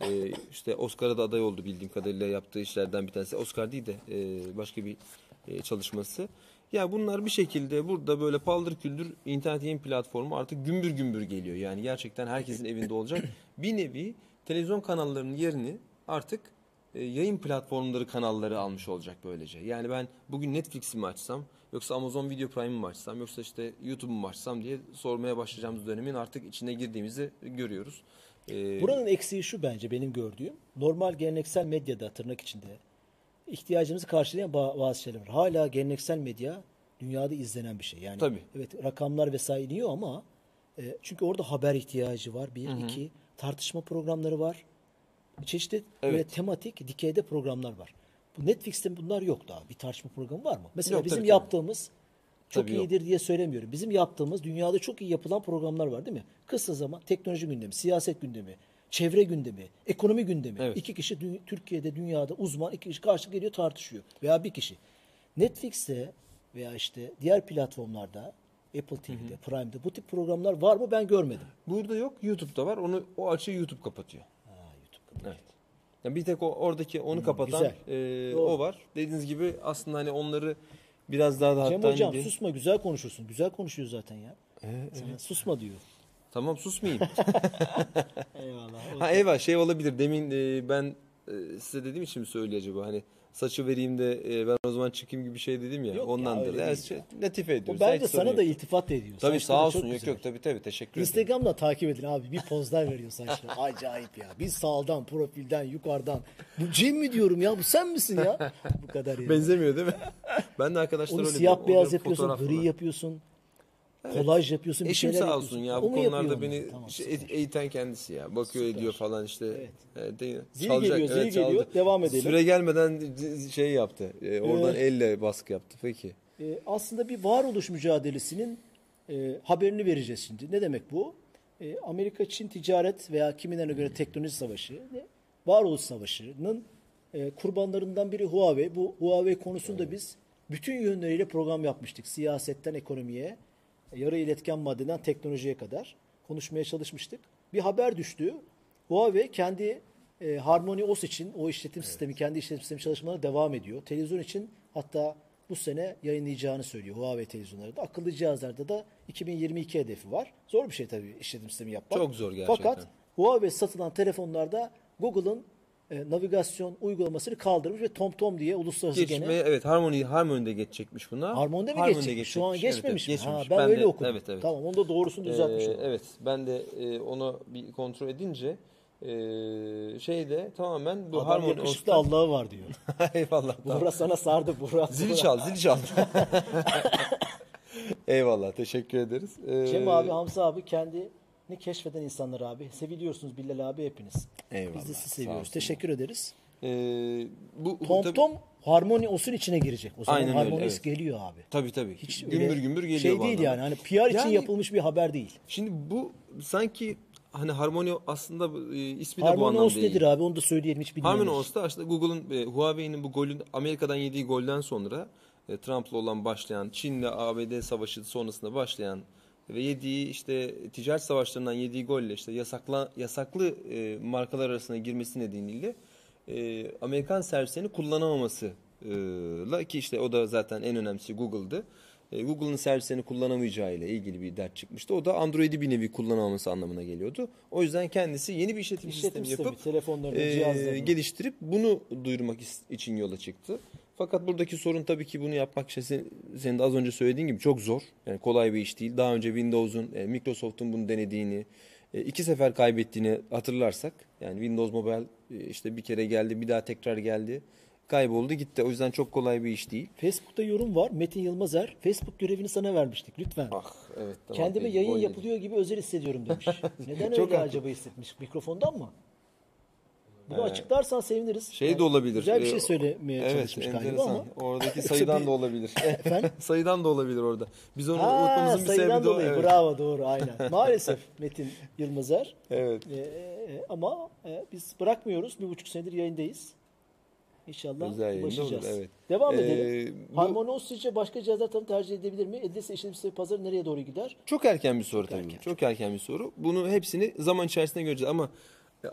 e, işte Oscar'a da aday oldu bildiğim kadarıyla yaptığı işlerden bir tanesi. Oscar değil de e, başka bir e, çalışması. Ya bunlar bir şekilde burada böyle paldır küldür internet yayın platformu artık gümbür gümbür geliyor. Yani gerçekten herkesin evinde olacak. Bir nevi televizyon kanallarının yerini artık e, yayın platformları kanalları almış olacak böylece. Yani ben bugün Netflix'i mi açsam yoksa Amazon Video Prime'i mi açsam yoksa işte YouTube'u mu açsam diye sormaya başlayacağımız dönemin artık içine girdiğimizi görüyoruz. E, buranın eksiği şu bence benim gördüğüm. Normal geleneksel medyada tırnak içinde ihtiyacımızı karşılayan ba- bazı şeyler var. Hala geleneksel medya dünyada izlenen bir şey. Yani Tabii. evet rakamlar vesaire iniyor ama e, çünkü orada haber ihtiyacı var. Bir, iki tartışma programları var. Çeşitli böyle Evet. tematik dikeyde programlar var. Bu Netflix'te bunlar yok daha. Bir tartışma programı var mı? Mesela Yok, bizim tabii, yaptığımız çok Tabii yok. iyidir diye söylemiyorum. Bizim yaptığımız dünyada çok iyi yapılan programlar var değil mi? Kısa zaman teknoloji gündemi, siyaset gündemi, çevre gündemi, ekonomi gündemi. Evet. İki kişi dü- Türkiye'de dünyada uzman iki kişi karşı geliyor tartışıyor veya bir kişi. Netflix'te veya işte diğer platformlarda Apple TV'de, Prime'de bu tip programlar var mı ben görmedim. burada yok YouTube'da var. Onu o açığı YouTube kapatıyor. Ha, YouTube'da. Evet. Yani bir tek o oradaki onu kapatan güzel. e, Doğru. o var. Dediğiniz gibi aslında hani onları biraz daha da Cem hatta hocam hani susma güzel konuşuyorsun. Güzel konuşuyor zaten ya. Sana susma diyor. Tamam susmayayım. Eyvallah. Ha eyvah şey olabilir. Demin e, ben e, size dediğim için mi söylüyor acaba? Hani saçı vereyim de e, ben o zaman çıkayım gibi bir şey dedim ya. Yok ya, Ondan öyle da. değil şey, latife O ediyoruz. bence Hiç sorun sana da iltifat ediyor. Tabii Saçları sağ olsun. Yok güzel. yok tabii tabii teşekkür ederim. Instagram'da takip edin abi. Bir pozlar veriyor saçları. Acayip ya. Bir sağdan, profilden, yukarıdan. Bu Cem mi diyorum ya? Bu sen misin ya? Bu kadar ya. Benzemiyor değil mi? ben de arkadaşlar Onu öyle siyah diyorum. beyaz yapıyorsun, gri yapıyorsun. Kolaj yapıyorsun, bir Eşim şeyler sağ olsun ya bu konularda beni Tamam, şey, eğiten kendisi ya. Bakıyor Süper. ediyor falan işte. Evet. Evet, değil mi? Zil Çalacak, geliyor, zil evet, geliyor. çaldı. Devam edelim. Süre gelmeden şey yaptı. E, oradan Evet. elle baskı yaptı. Peki. Ee, aslında bir varoluş mücadelesinin e, haberini vereceğiz şimdi. Ne demek bu? E, Amerika-Çin ticaret veya kimilerine göre teknoloji savaşı, varoluş savaşının e, kurbanlarından biri Huawei. Bu Huawei konusunda biz bütün yönleriyle program yapmıştık. Siyasetten ekonomiye, yarı iletken maddeden teknolojiye kadar konuşmaya çalışmıştık. Bir haber düştü. Huawei kendi e, Harmony OS için o işletim sistemi, kendi işletim sistemi çalışmalarına devam ediyor. Televizyon için hatta bu sene yayınlayacağını söylüyor Huawei televizyonlarında. Akıllı cihazlarda da 2022 hedefi var. Zor bir şey tabii işletim sistemi yapmak. Çok zor gerçekten. Fakat Huawei satılan telefonlarda Google'ın e, navigasyon uygulamasını kaldırmış ve TomTom diye uluslararası Geçme, gene evet Harmony Harmony'de geçecekmiş buna. Harmoni'de mi Harmony'de geçecek? Şu an geçmemiş evet, mi? evet, Ha, geçmemiş. ben, öyle de- okudum. Evet evet. Tamam onu da doğrusunu düzeltmiş Ee, evet ben de e, onu bir kontrol edince e, şeyde tamamen bu Adam Harmony yakışıklı Allah'ı var diyor. Eyvallah. tamam. Buğra sana sardı Buğra. Zili çal, zili çal. Eyvallah, teşekkür ederiz. Ee, Cem abi, Hamza abi kendini keşfeden insanlar abi. Seviliyorsunuz Bilal abi hepiniz. Eyvallah, Biz de sizi seviyoruz. Teşekkür ederiz. e, bu Tom tabii- Tom Harmony OS'un içine girecek. O zaman Aynen öyle, Harmony OS evet. geliyor abi. Tabii tabii. Hiç gümbür öyle gümbür geliyor Şey değil yani. Hani PR için Yani- yapılmış bir haber değil. Şimdi bu sanki hani Harmony aslında e, ismi de bu anlamda OS değil. nedir abi? Onu da söyleyelim hiç bilmiyorum. Harmony OS'ta aslında Google'ın e, Huawei'nin bu golün Amerika'dan yediği golden sonra e, Trump'la olan başlayan Çin'le ABD savaşı sonrasında başlayan ve yediği işte ticaret savaşlarından yediği golle işte yasakla yasaklı e, markalar arasına girmesi nedeniyle e, Amerikan servislerini kullanamaması e, la ki işte o da zaten en önemlisi Google'dı. e, Google'ın servislerini kullanamayacağı ile ilgili bir dert çıkmıştı. O da Android'i bir nevi kullanamaması anlamına geliyordu. O yüzden kendisi yeni bir işletim, İşletim sistemi sistemi, yapıp telefonlarını, e, geliştirip bunu duyurmak için yola çıktı. Fakat buradaki sorun tabii ki bunu yapmak işte sen- senin de az önce söylediğin gibi çok zor. Yani kolay bir iş değil. Daha önce Windows'un, e, Microsoft'un bunu denediğini, e, iki sefer kaybettiğini hatırlarsak. Yani Windows Mobile e, işte bir kere geldi, bir daha tekrar geldi. Kayboldu gitti. O yüzden çok kolay bir iş değil. Facebook'ta yorum var. Metin Yılmazer. Facebook görevini sana vermiştik. Lütfen. Ah evet. tamam. Kendime yayın yapılıyor gibi özel hissediyorum demiş. Neden Çok öyle haklı. acaba hissetmiş? Mikrofondan mı? Bunu Ee, açıklarsan seviniriz. Şey Yani de olabilir. Güzel bir Ee, şey söylemeye Evet, çalışmış galiba ama. Oradaki sayıdan da olabilir. Efendim? sayıdan da olabilir orada. Biz onu Ha, unutmamızın bir sebebi de o. Evet. Bravo doğru aynen. Maalesef Metin Yılmazer. Evet. Ee, e, ama e, biz bırakmıyoruz. Bir buçuk senedir yayındayız. İnşallah Özel ulaşacağız. olur, evet. Devam Ee, edelim. bu- Harmoni başka cihazlar tanı tercih edebilir mi? Edilse işletim sistemi pazarı nereye doğru gider? Çok erken bir soru tabii. erken, Çok erken bir soru. Bunu hepsini zaman içerisinde göreceğiz ama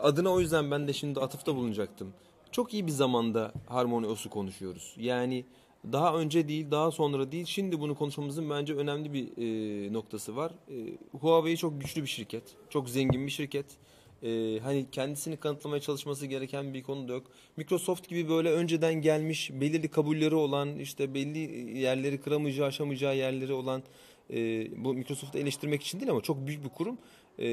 adına o yüzden ben de şimdi atıfta bulunacaktım. Çok iyi bir zamanda Harmony OS'u konuşuyoruz. Yani daha önce değil, daha sonra değil. Şimdi bunu konuşmamızın bence önemli bir e, noktası var. E, Huawei çok güçlü bir şirket. Çok zengin bir şirket. E, hani kendisini kanıtlamaya çalışması gereken bir konu da yok. Microsoft gibi böyle önceden gelmiş, belirli kabulleri olan, işte belli yerleri kıramayacağı, aşamayacağı yerleri olan e, bu Microsoft'u eleştirmek için değil ama çok büyük bir kurum. E,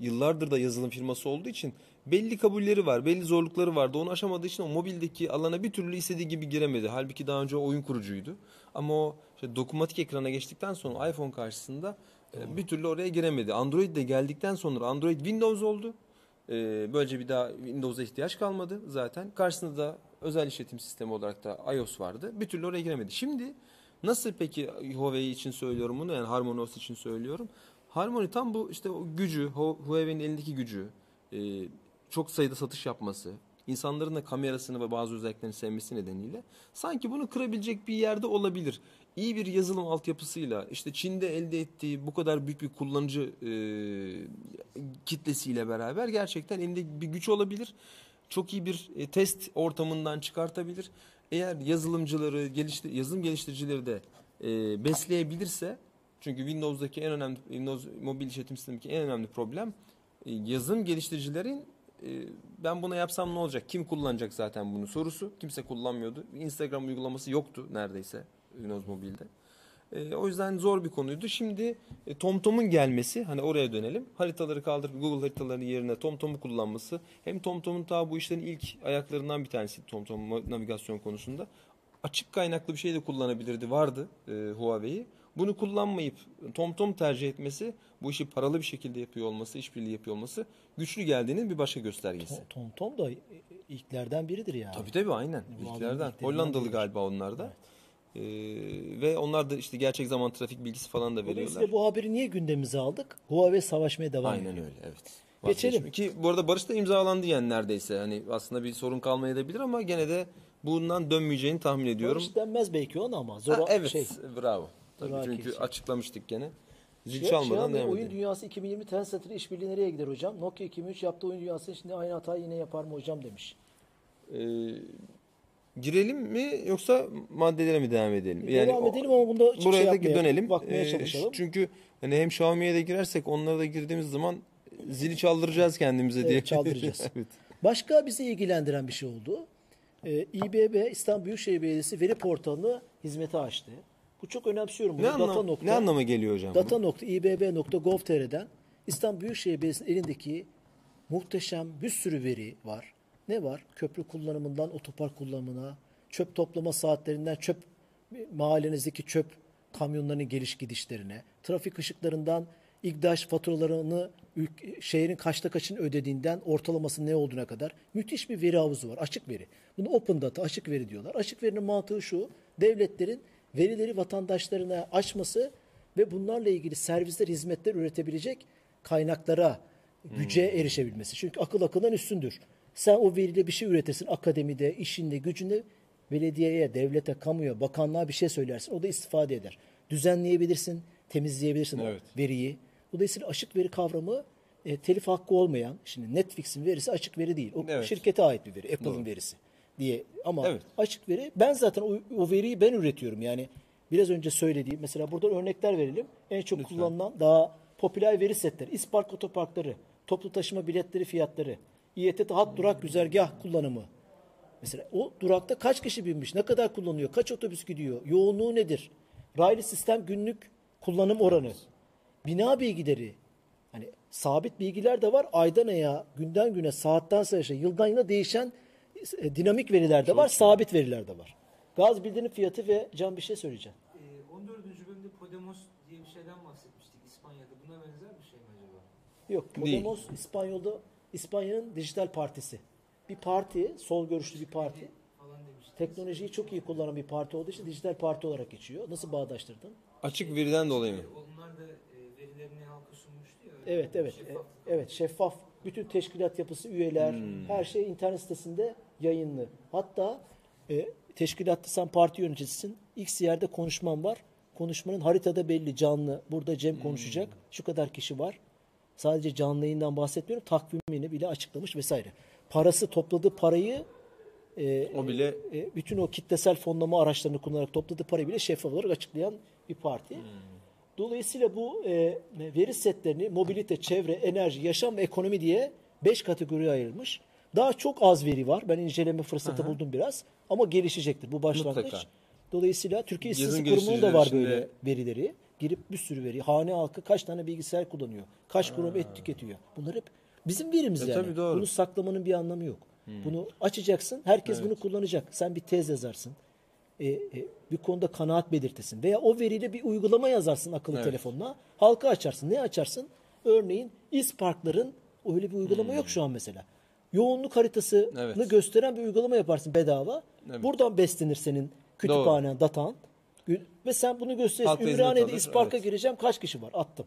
yıllardır da yazılım firması olduğu için belli kabulleri var, belli zorlukları vardı. Onu aşamadığı için o mobildeki alana bir türlü istediği gibi giremedi. Halbuki daha önce oyun kurucuydu. Ama o işte dokunmatik ekrana geçtikten sonra iPhone karşısında e, bir türlü oraya giremedi. Android de geldikten sonra Android Windows oldu. E, böylece bir daha Windows'a ihtiyaç kalmadı zaten. Karşısında da özel işletim sistemi olarak da iOS vardı. Bir türlü oraya giremedi. Şimdi nasıl peki Huawei için söylüyorum bunu yani Harmony OS için söylüyorum. Harmony tam bu işte o gücü, Hu- Huawei'nin elindeki gücü, e, çok sayıda satış yapması, insanların da kamerasını ve bazı özelliklerini sevmesi nedeniyle sanki bunu kırabilecek bir yerde olabilir. İyi bir yazılım altyapısıyla işte Çin'de elde ettiği bu kadar büyük bir kullanıcı e, kitlesiyle beraber gerçekten elinde bir güç olabilir. Çok iyi bir e, test ortamından çıkartabilir. Eğer yazılımcıları, geliştir yazılım geliştiricileri de e, besleyebilirse çünkü Windows'daki en önemli Windows mobil işletim sistemindeki en önemli problem e, yazılım geliştiricilerin e, ben buna yapsam ne olacak? Kim kullanacak zaten bunu sorusu. Kimse kullanmıyordu. Instagram uygulaması yoktu neredeyse Windows Mobile'de. E, o yüzden zor bir konuydu. Şimdi e, TomTom'un gelmesi, hani oraya dönelim. Haritaları kaldırıp Google haritalarının yerine TomTom'u kullanması. Hem TomTom'un ta bu işlerin ilk ayaklarından bir tanesi TomTom navigasyon konusunda. Açık kaynaklı bir şey de kullanabilirdi, vardı e, Huawei. Bunu kullanmayıp TomTom tercih etmesi, bu işi paralı bir şekilde yapıyor olması, işbirliği yapıyor olması güçlü geldiğinin bir başka göstergesi. Tom Tom da ilklerden biridir yani. Tabii tabii aynen. İlklerden. ilklerinden Hollandalı biridir. galiba onlar da. Ee, ve onlar da işte gerçek zaman trafik bilgisi falan da veriyorlar. Dolayısıyla bu haberi niye gündemimize aldık? Huawei savaşmaya devam ediyor. Aynen öyle evet. Geçelim. Ki bu arada barış da imzalandı yani neredeyse. Hani aslında bir sorun kalmayabilir ama gene de bundan dönmeyeceğini tahmin ediyorum. Barış denmez belki ona ama zor Ha, evet şey. bravo. Tabii Zoraki çünkü şey. açıklamıştık gene. Zil Şey- çalmadan Şahan Bey, devam oyun dünyası 2020 Tencent ile işbirliği nereye gider hocam? Nokia 2003 yaptığı oyun dünyası şimdi aynı hatayı yine yapar mı hocam demiş. Ee, girelim mi yoksa maddelere mi devam edelim? devam o- edelim ama bunda buraya şey yapmaya, dönelim. bakmaya Ee, çalışalım. çünkü hani hem Xiaomi'ye de girersek onlara da girdiğimiz zaman zili çaldıracağız kendimize Evet, diye. çaldıracağız. evet. Başka bizi ilgilendiren bir şey oldu. Ee, İBB İstanbul Büyükşehir Belediyesi veri portalını hizmete açtı. Bu çok önemsiyorum. Bunu Ne, data anlam, nokta, ne anlama geliyor hocam? bu? data.ibb.gov.tr'den İstanbul Büyükşehir Belediyesi'nin elindeki muhteşem bir sürü veri var. Ne var? Köprü kullanımından otopark kullanımına, çöp toplama saatlerinden çöp mahallenizdeki çöp kamyonlarının geliş gidişlerine, trafik ışıklarından İGDAŞ faturalarını şehrin kaçta kaçını ödediğinden ortalaması ne olduğuna kadar müthiş bir veri havuzu var. Açık veri. Bunu open data, açık veri diyorlar. Açık verinin mantığı şu. Devletlerin verileri vatandaşlarına açması ve bunlarla ilgili servisler, hizmetler üretebilecek kaynaklara, güce erişebilmesi. Çünkü akıl akıldan üstündür. Sen o veriyle bir şey üretirsin akademide, işinde, gücünde belediyeye, devlete, kamuya, bakanlığa bir şey söylersin. O da istifade eder. Düzenleyebilirsin, temizleyebilirsin Evet. o veriyi. Dolayısıyla açık veri kavramı e, telif hakkı olmayan, şimdi Netflix'in verisi açık veri değil. O Evet. şirkete ait bir veri, Apple'ın verisi diye. Ama Evet. açık veri, ben zaten o, o veriyi ben üretiyorum. Yani biraz önce söylediğim mesela buradan örnekler verelim. En çok kullanılan daha popüler veri setleri. İspark otoparkları, toplu taşıma biletleri fiyatları, İETT hat durak güzergah kullanımı. Mesela o durakta kaç kişi binmiş, ne kadar kullanıyor, kaç otobüs gidiyor, yoğunluğu nedir? Raylı sistem günlük kullanım oranı, bina bilgileri, hani sabit bilgiler de var. Aydan aya, günden güne, saatten saate, yıldan yıla değişen e, dinamik veriler de var, sabit veriler de var. Gaz bildirim fiyatı ve Can bir şey söyleyeceğim. Ee, 14. bölümde Podemos diye bir şeyden bahsetmiştik İspanya'da. Buna benzer bir şey mi acaba? Yok, Değil. Podemos İspanyol'da İspanya'nın dijital partisi. Bir parti, sol görüşlü bir parti. Teknolojiyi çok iyi kullanan bir parti olduğu için dijital parti olarak geçiyor. Nasıl bağdaştırdın? Açık veriden dolayı mı? Onlar da e, verilerini halka sunmuştu ya. Evet, evet. Şeffaflık. Evet, şeffaf. Bütün teşkilat yapısı, üyeler, her şey internet sitesinde yayınlı. Hatta e, teşkilatta sen parti yöneticisin. X yerde konuşman var. Konuşmanın haritada belli, canlı. Burada Cem konuşacak. Şu kadar kişi var. Sadece canlı yayından bahsetmiyorum. Takvimini bile açıklamış vesaire. Parası topladığı parayı e, O bile e, bütün o kitlesel fonlama araçlarını kullanarak topladığı parayı bile şeffaf olarak açıklayan bir parti. Dolayısıyla bu e, veri setlerini mobilite, çevre, enerji, yaşam ve ekonomi diye 5 kategoriye ayrılmış. Daha çok az veri var. Ben inceleme fırsatı buldum biraz. Ama gelişecektir. Bu başlangıç. Mutlaka. Dolayısıyla Türkiye İstatistik Kurumu'nun da var böyle verileri. Girip bir sürü veri. Hane halkı kaç tane bilgisayar kullanıyor? Kaç kurum et tüketiyor? Bunlar hep bizim verimiz E, yani. tabii doğru. Bunu saklamanın bir anlamı yok. Bunu açacaksın. Herkes bunu kullanacak. Sen bir tez yazarsın. E, e, bir konuda kanaat belirtesin. Veya o veriyle bir uygulama yazarsın akıllı Evet. telefonla. Halka açarsın. Ne açarsın? Örneğin İsparkların öyle bir uygulama yok şu an mesela. Yoğunluk haritasını Evet. gösteren bir uygulama yaparsın bedava. Evet. Buradan beslenir senin kütüphanen, datan. Ve sen bunu gösterirsin. Ümraniye'de İspark'a evet. gireceğim kaç kişi var? Attım.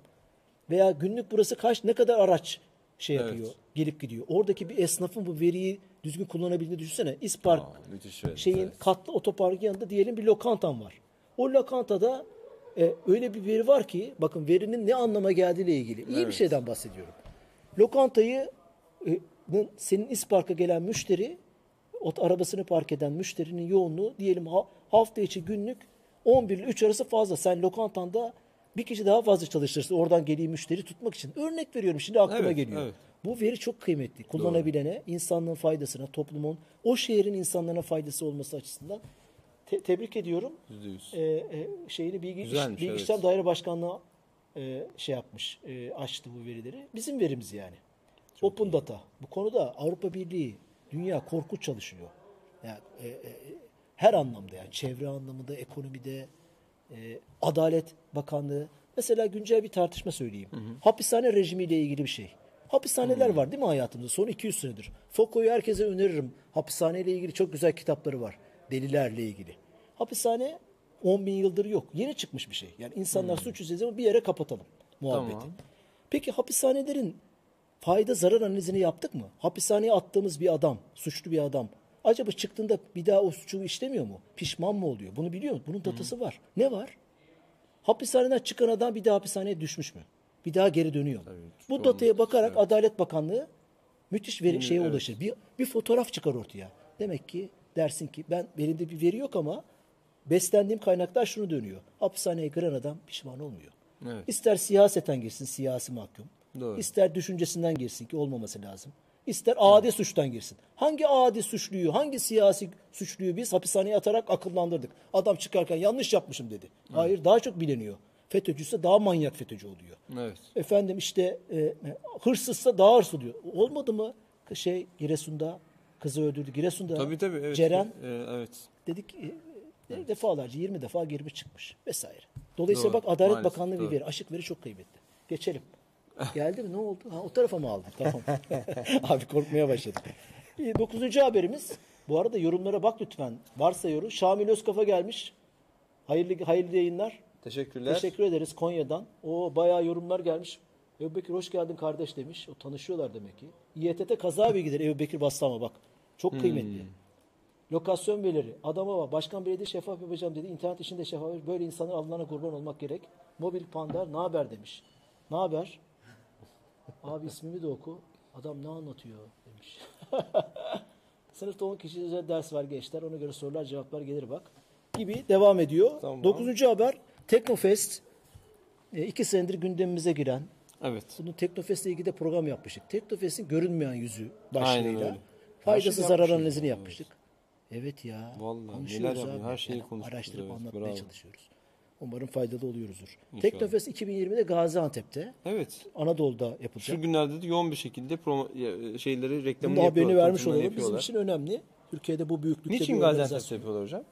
Veya günlük burası kaç ne kadar araç şey Evet. yapıyor, gelip gidiyor. Oradaki bir esnafın bu veriyi düzgün kullanabildiğini düşünsene. İspark Aa, şeyin Evet. katlı otoparkın yanında diyelim bir lokantan var. O lokantada e, öyle bir veri var ki bakın verinin ne anlama geldiğiyle ilgili. İyi bir Evet. şeyden bahsediyorum. Lokantayı e, senin İspark'a gelen müşteri o arabasını park eden müşterinin yoğunluğu diyelim ha- hafta içi günlük 11 ile 3 arası fazla. Sen lokantanda bir kişi daha fazla çalıştırırsın oradan geliği müşteri tutmak için. Örnek veriyorum şimdi aklıma Evet, geliyor. evet. Bu veri çok kıymetli. Kullanabilene, insanlığın faydasına, toplumun, o şehrin insanlarına faydası olması açısından te- tebrik ediyorum. Yüzde yüz. Ee, e, şeyini bilgi, Güzelmiş, bilgi evet. İşlem Daire Başkanlığı e, şey yapmış, e, açtı bu verileri. Bizim verimiz yani. Open data. Bu konuda Avrupa Birliği, dünya korkunç çalışıyor. Yani e, e, her anlamda yani çevre anlamında, ekonomide, e, Adalet Bakanlığı. Mesela güncel bir tartışma söyleyeyim. Hapishane rejimiyle ilgili bir şey. Hapishaneler var değil mi hayatımızda? Son 200 senedir. Foucault'u herkese öneririm. Hapishaneyle ilgili çok güzel kitapları var. Delilerle ilgili. Hapishane 10 bin yıldır yok. Yeni çıkmış bir şey. Yani insanlar suç işlediği zaman bir yere kapatalım muhabbeti. Tamam. Peki hapishanelerin fayda zarar analizini yaptık mı? Hapishaneye attığımız bir adam, suçlu bir adam acaba çıktığında bir daha o suçu işlemiyor mu? Pişman mı oluyor? Bunu biliyor musun? Bunun datası var. Ne var? Hapishaneden çıkan adam bir daha hapishaneye düşmüş mü? Bir daha geri dönüyor mu? Bu dataya bakarak Adalet Bakanlığı müthiş veri, şeye evet. ulaşır. Bir, bir fotoğraf çıkar ortaya. Demek ki dersin ki ben elimde bir veri yok ama beslendiğim kaynaklar şunu dönüyor. Hapishaneye giren adam pişman olmuyor. Evet. İster siyaseten girsin siyasi mahkum. Doğru. İster düşüncesinden girsin ki olmaması lazım. İster adi suçtan girsin. Hangi adi suçluyu, hangi siyasi suçluyu biz hapishaneye atarak akıllandırdık. Adam çıkarken yanlış yapmışım dedi. Hayır daha çok bileniyor. FETÖ'cüyse daha manyak FETÖ'cü oluyor. Evet. Efendim işte e, hırsızsa daha hırsız oluyor. Olmadı mı şey Giresun'da kızı öldürdü. Giresun'da Tabii tabii. Evet. Ceren Ee, evet. dedik e, defalarca 20 defa girmiş çıkmış vesaire. Dolayısıyla Doğru, bak Adalet maalesef, Bakanlığı bir doğru. veri. Aşık veri çok kıymetli. Geçelim. Geldi mi? Ne oldu? Ha, o tarafa mı aldın? Tamam. Abi korkmaya başladım. İyi, Dokuzuncu haberimiz. Bu arada yorumlara bak lütfen. Varsa yorum. Şamil Özkafa gelmiş. Hayırlı hayırlı yayınlar. Teşekkürler. Teşekkür ederiz Konya'dan. O bayağı yorumlar gelmiş. Ebu Bekir hoş geldin kardeş demiş. O tanışıyorlar demek ki. İETT kaza bilgileri Ebu Bekir Bastama bak. Çok kıymetli. Lokasyon verileri. Adama bak. Başkan belediye şeffaf yapacağım dedi. İnternet işinde şeffaf. Böyle insanlar Allah'ına kurban olmak gerek. Mobil Pandar ne haber demiş. Ne haber? Abi ismimi de oku. Adam ne anlatıyor demiş. Sınıfta 10 kişi özel ders var gençler. Ona göre sorular cevaplar gelir bak. gibi devam ediyor. Tamam. Dokuzuncu haber Teknofest. E, iki senedir gündemimize giren. Evet. Bunu Teknofest'le ilgili de program yapmıştık. Teknofest'in görünmeyen yüzü başlığıyla. Faydası zarar analizini yapmıştık. Evet ya. Vallahi neler yapıyor, abi. her şeyi Yani konuşuyoruz, Araştırıp evet, anlatmaya bravo. çalışıyoruz. Umarım faydalı oluyoruzdur. İnşallah. Teknofest 2020'de Gaziantep'te. Evet. Anadolu'da yapılacak. Şu günlerde de yoğun bir şekilde promo, şeyleri reklamını Bunun da haberini yapıyorlar, vermiş olalım. Bizim yapıyorlar. için önemli. Türkiye'de bu büyüklükte Niçin bir Gaziantep'te yapıyorlar hocam?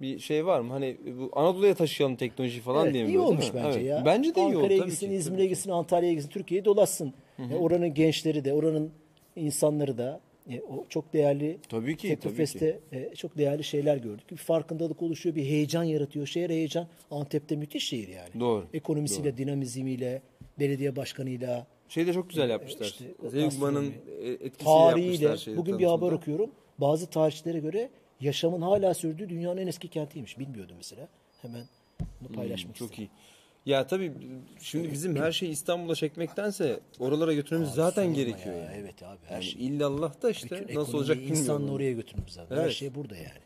Bir şey var mı? Hani bu Anadolu'ya taşıyalım teknoloji falan Evet, diye mi iyi olmuş mi? bence Evet. ya. Bence de iyi oldu Ankara'ya gitsin, İzmir'e gitsin, Antalya'ya gitsin, Türkiye'yi dolaşsın. E, oranın gençleri de, oranın insanları da e, o çok değerli Tabii ki, Teknofest'te e, çok değerli şeyler gördük. Bir farkındalık oluşuyor, bir heyecan yaratıyor. Şehir heyecan. Antep'te müthiş şehir yani. Doğru, Ekonomisiyle, dinamizmiyle, belediye başkanıyla, Şey de çok güzel yapmışlar. işte Zevkman'ın etkisiyle tarihiyle. yapmışlar şeyi Bugün bir haber tanıtımda. okuyorum. Bazı tarihçilere göre yaşamın hala sürdüğü dünyanın en eski kentiymiş. Bilmiyordum mesela. Hemen bunu paylaşmak istedim. Hmm, Çok iyi. Ya tabii şimdi bizim her şeyi İstanbul'a çekmektense oralara götürmemiz zaten Sorma gerekiyor ya, yani. Evet abi her Yani şey. illallah da işte Bütün nasıl olacak bilmiyorum. insanla oraya götürmemiz lazım. Her Evet. şey burada yani.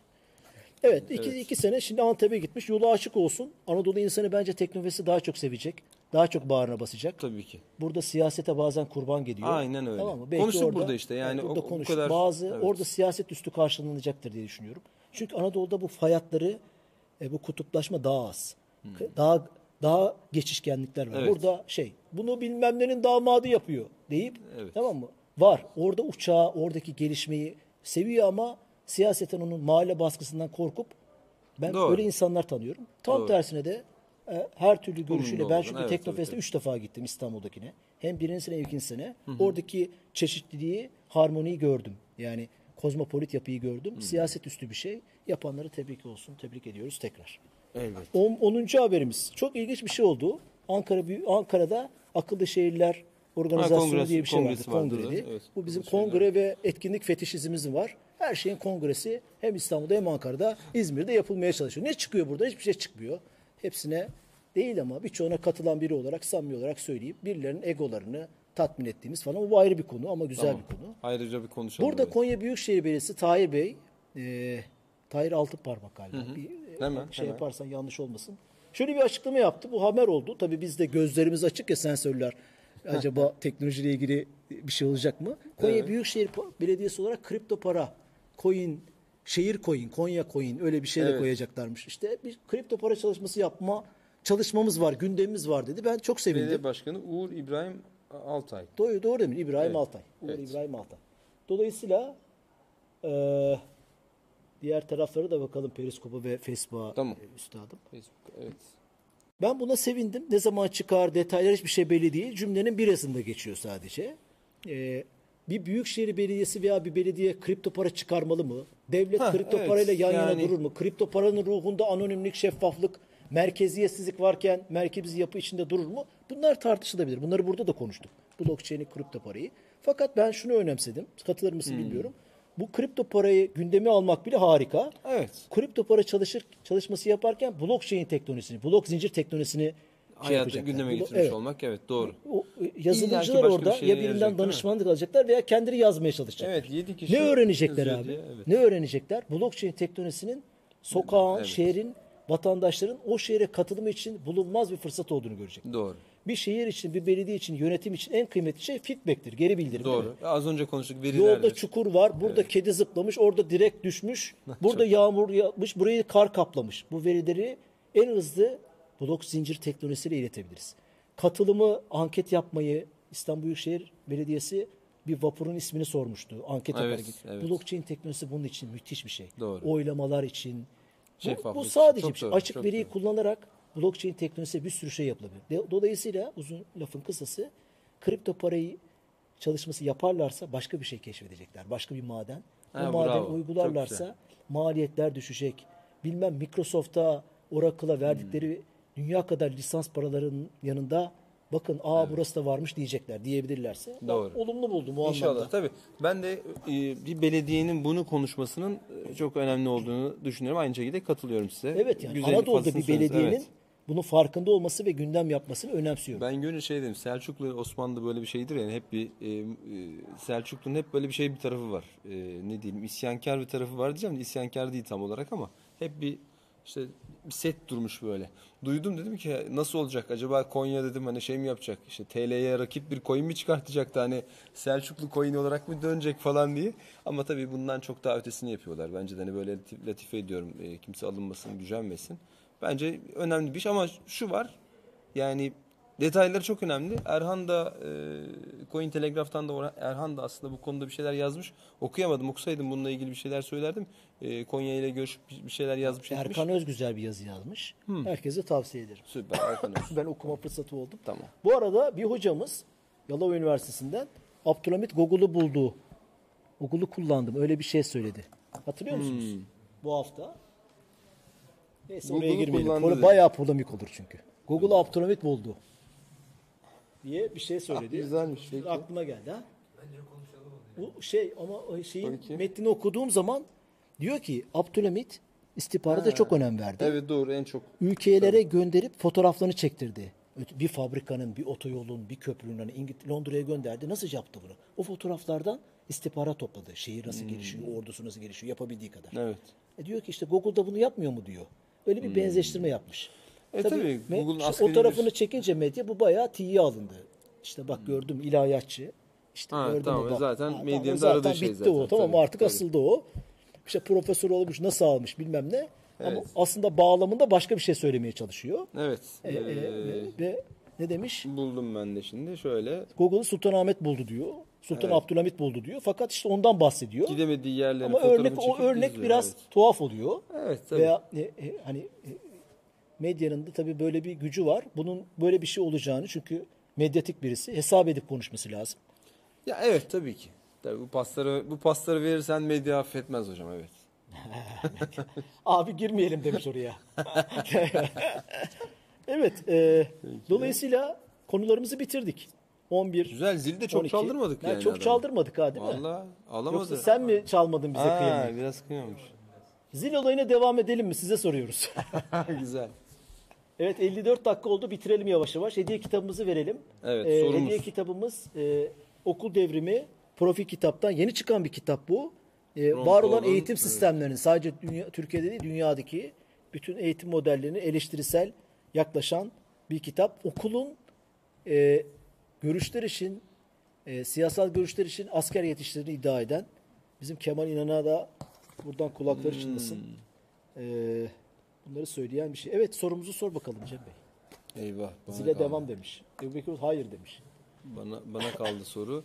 Evet iki, iki sene şimdi Antep'e gitmiş. Yolu açık olsun. Anadolu insanı bence Teknofest'i daha çok sevecek. Daha çok bağrına basacak. Tabii ki. Burada siyasete bazen kurban geliyor. Aynen öyle. Tamam mı? Belki Konuştuk orada, burada işte yani burada o- o konuş. kadar- Bazı evet. orada siyaset üstü karşılanacaktır diye düşünüyorum. Çünkü Anadolu'da bu fayatları e, bu kutuplaşma daha az. Daha daha geçişkenlikler var. Evet. Burada şey bunu bilmem nenin damadı yapıyor deyip Evet. tamam mı? Var. Orada uçağı, oradaki gelişmeyi seviyor ama siyaseten onun mahalle baskısından korkup ben Doğru. öyle insanlar tanıyorum. Tam Doğru. tersine de e, her türlü görüşüyle ben çünkü evet, Teknofest'e tabii, 3 defa gittim İstanbul'dakine. Hem birinci sene hem ikinci sene. Oradaki çeşitliliği, harmoniyi gördüm. Yani kozmopolit yapıyı gördüm. Siyaset üstü bir şey. Yapanları tebrik olsun. Tebrik ediyoruz tekrar. Elbet. 10. haberimiz. Çok ilginç bir şey oldu. Ankara Ankara'da Akıllı Şehirler Organizasyonu kongresi- diye bir şey vardı. Kongredi. evet, Bu bizim kongre ve etkinlik fetişizmimiz var. Her şeyin kongresi hem İstanbul'da hem Ankara'da, İzmir'de yapılmaya çalışıyor. Ne çıkıyor burada? Hiçbir şey çıkmıyor. Hepsine değil ama birçoğuna katılan biri olarak, samimi olarak söyleyeyim. Birilerinin egolarını tatmin ettiğimiz falan. Bu ayrı bir konu ama güzel Tamam. bir konu. Ayrıca bir konuşalım. Burada evet. Konya Büyükşehir Belediyesi Tahir Bey, e, Tahir Altıparmak galiba. Bir, e, Hemen, şey hemen. yaparsan yanlış olmasın. Şöyle bir açıklama yaptı. Bu haber oldu. Tabii biz de gözlerimiz açık ya sensörler. Acaba teknolojiyle ilgili bir şey olacak mı? Konya Evet. Büyükşehir Belediyesi olarak kripto para, coin, şehir coin, Konya coin öyle bir şey de Evet. koyacaklarmış. İşte bir kripto para çalışması yapma çalışmamız var, gündemimiz var dedi. Ben çok sevindim. Belediye Başkanı Uğur İbrahim Altay. Doğru, doğru değil mi? İbrahim Evet, Altay. Uğur evet. İbrahim Altay. Dolayısıyla eee, diğer taraflara da bakalım Periskop'a ve Facebook'a Tamam. e, üstadım. Facebook. Evet. Ben buna sevindim. Ne zaman çıkar detaylar hiçbir şey belli değil. Cümlenin birazında geçiyor sadece. Eee, bir büyükşehir belediyesi veya bir belediye kripto para çıkarmalı mı? Devlet Hah, kripto evet, parayla yan yana yani- durur mu? Kripto paranın ruhunda anonimlik, şeffaflık, merkeziyetsizlik varken merkezi yapı içinde durur mu? Bunlar tartışılabilir. Bunları burada da konuştuk. Blockchain'i, kripto parayı. Fakat ben şunu önemsedim. Katılır Hmm. mısın bilmiyorum. Bu kripto parayı gündeme almak bile harika. Evet. Kripto para çalışır çalışması yaparken blockchain teknolojisini, blok zincir teknolojisini şey Hayatı gündeme getirmiş evet. olmak evet doğru. O, e, yazılımcılar orada bir ya birinden danışmanlık alacaklar veya kendileri yazmaya çalışacaklar. Evet, yedi kişi Ne öğrenecekler abi? diye, evet. Ne öğrenecekler? Blockchain teknolojisinin sokağın, Evet. şehrin, vatandaşların o şehre katılımı için bulunmaz bir fırsat olduğunu görecek. Doğru. Bir şehir için, bir belediye için, yönetim için en kıymetli şey feedback'tir, geri bildirim. Doğru. Az önce konuştuk veriler. Yolda çukur var, burada kedi zıplamış, orada direk düşmüş, burada yağmur yağmış, burayı kar kaplamış. Bu verileri en hızlı blok zincir teknolojisiyle iletebiliriz. Katılımı, anket yapmayı İstanbul Büyükşehir Belediyesi bir vapurun ismini sormuştu. Anket Evet, yaparak. evet. Blockchain teknolojisi bunun için müthiş bir şey. Doğru. Oylamalar için. Bu, bu için. sadece Çok bir şey. doğru, Açık veriyi doğru. kullanarak blockchain teknolojisiyle bir sürü şey yapılabilir. Dolayısıyla uzun lafın kısası kripto parayı çalışması yaparlarsa başka bir şey keşfedecekler. Başka bir maden. Ha, o maden bravo. Çok uygularlarsa maliyetler düşecek. Bilmem Microsoft'a, Oracle'a verdikleri Hmm. dünya kadar lisans paraların yanında bakın aa burası da varmış diyecekler diyebilirlerse. ben Doğru. olumlu buldum o İnşallah anlamda. tabii. Ben de e, bir belediyenin bunu konuşmasının e, çok önemli olduğunu düşünüyorum. Aynı şekilde katılıyorum size. Evet yani Güzel Anadolu'da bir belediyenin Evet. Bunun farkında olması ve gündem yapmasını önemsiyorum. Ben gönül şey dedim. Selçuklu Osmanlı böyle bir şeydir yani hep bir e, e, Selçuklu'nun hep böyle bir şey bir tarafı var. E, ne diyelim isyankar bir tarafı var diyeceğim de isyankar değil tam olarak ama hep bir işte set durmuş böyle. Duydum dedim ki nasıl olacak acaba Konya dedim hani şey mi yapacak işte TL'ye rakip bir coin mi çıkartacaktı hani Selçuklu coin olarak mı dönecek falan diye. Ama tabii bundan çok daha ötesini yapıyorlar. Bence de hani böyle latif- latife ediyorum e, kimse alınmasın gücenmesin. Bence önemli bir iş ama şu var yani detayları çok önemli. Erhan da e, Coin Telegraph'tan da Erhan da aslında bu konuda bir şeyler yazmış. Okuyamadım. Okusaydım bununla ilgili bir şeyler söylerdim. E, Konya ile görüşüp bir şeyler yazmış. etmiş. Erkan Öz güzel bir yazı yazmış. Herkese tavsiye ederim. Süper Erkan Öz. Ben okuma fırsatı oldum. Tamam. Bu arada bir hocamız Yalova Üniversitesi'nden Abdülhamit Google'u buldu. Google'u kullandım. Öyle bir şey söyledi. Hatırlıyor musunuz? Bu hafta. Neyse oraya Google'u girmeyelim. kullandı dedi. bayağı polemik olur çünkü. Google'u Abdülhamit buldu. Diye bir şey söyledi. güzelmiş, peki. Aklıma geldi ha. Bence konuşalım onu. Bu şey ama o şeyin metnini okuduğum zaman diyor ki Abdülhamit istihbarata çok önem verdi. Evet doğru en çok. ülkelere gönderip fotoğraflarını çektirdi. Öte- Bir fabrikanın, bir otoyolun, bir köprünün hani İngiliz Londra'ya gönderdi. Nasıl yaptı bunu? O fotoğraflardan istihbarat topladı. Şehir nasıl gelişiyor, ordusu nasıl gelişiyor, yapabildiği kadar. Evet. E diyor ki işte Google'da bunu yapmıyor mu diyor. Öyle bir benzeştirme yapmış. E tabii, me- Google'un işte o tarafını bir- çekince medya bu bayağı tiye alındı. İşte bak gördüm ilahiyatçı. İşte Ha, gördüm tamam, o bak. zaten tamam, medyanın zaten aradığı şey bitti zaten, o. Tamam tabii, artık tabii. asıldı o. İşte profesör olmuş nasıl almış bilmem ne. Ama Evet. aslında bağlamında başka bir şey söylemeye çalışıyor. Evet. E, e, Ee, ve ne demiş? buldum ben de şimdi şöyle. Google'ı Sultanahmet buldu diyor. Sultan Abdülhamit buldu diyor. Fakat işte ondan bahsediyor. Gidemediği yerlerin Ama örnek o örnek biraz evet. tuhaf oluyor. Evet tabii. Veya e, e, hani e, medyanın da tabii böyle bir gücü var. Bunun böyle bir şey olacağını çünkü medyatik birisi hesap edip konuşması lazım. Ya evet tabii ki. Tabii bu pasları bu pasları verirsen medya affetmez hocam evet. Abi girmeyelim demiş oraya. evet. e, dolayısıyla konularımızı bitirdik. 11 Güzel zili de çok 12. çaldırmadık Ya yani. Çok adamı. çaldırmadık ha değil mi? Vallahi alamadı. Yoksa sen mi çalmadın bize kıyamayı? biraz kıyamamış. Zil olayına devam edelim mi? Size soruyoruz. Güzel. evet 54 dakika oldu. Bitirelim yavaş yavaş. Hediye kitabımızı verelim. Evet, Ee, sorumuz. Hediye kitabımız e, Okul Devrimi Profil kitaptan. Yeni çıkan bir kitap bu. Ron var olan Paul'un, eğitim evet. sistemlerinin sadece dünya, Türkiye'de değil dünyadaki bütün eğitim modellerini eleştirisel yaklaşan bir kitap. Okulun e, görüşler için e, siyasal görüşler için asker yetiştirdiğini iddia eden bizim Kemal İnan'a da buradan kulakları çınlasın. Hmm. E, bunları söyleyen bir şey. Evet sorumuzu sor bakalım Cem Bey. Eyvah. Zile kaldı. devam demiş. Ebu Bekir hayır demiş. Bana bana kaldı soru.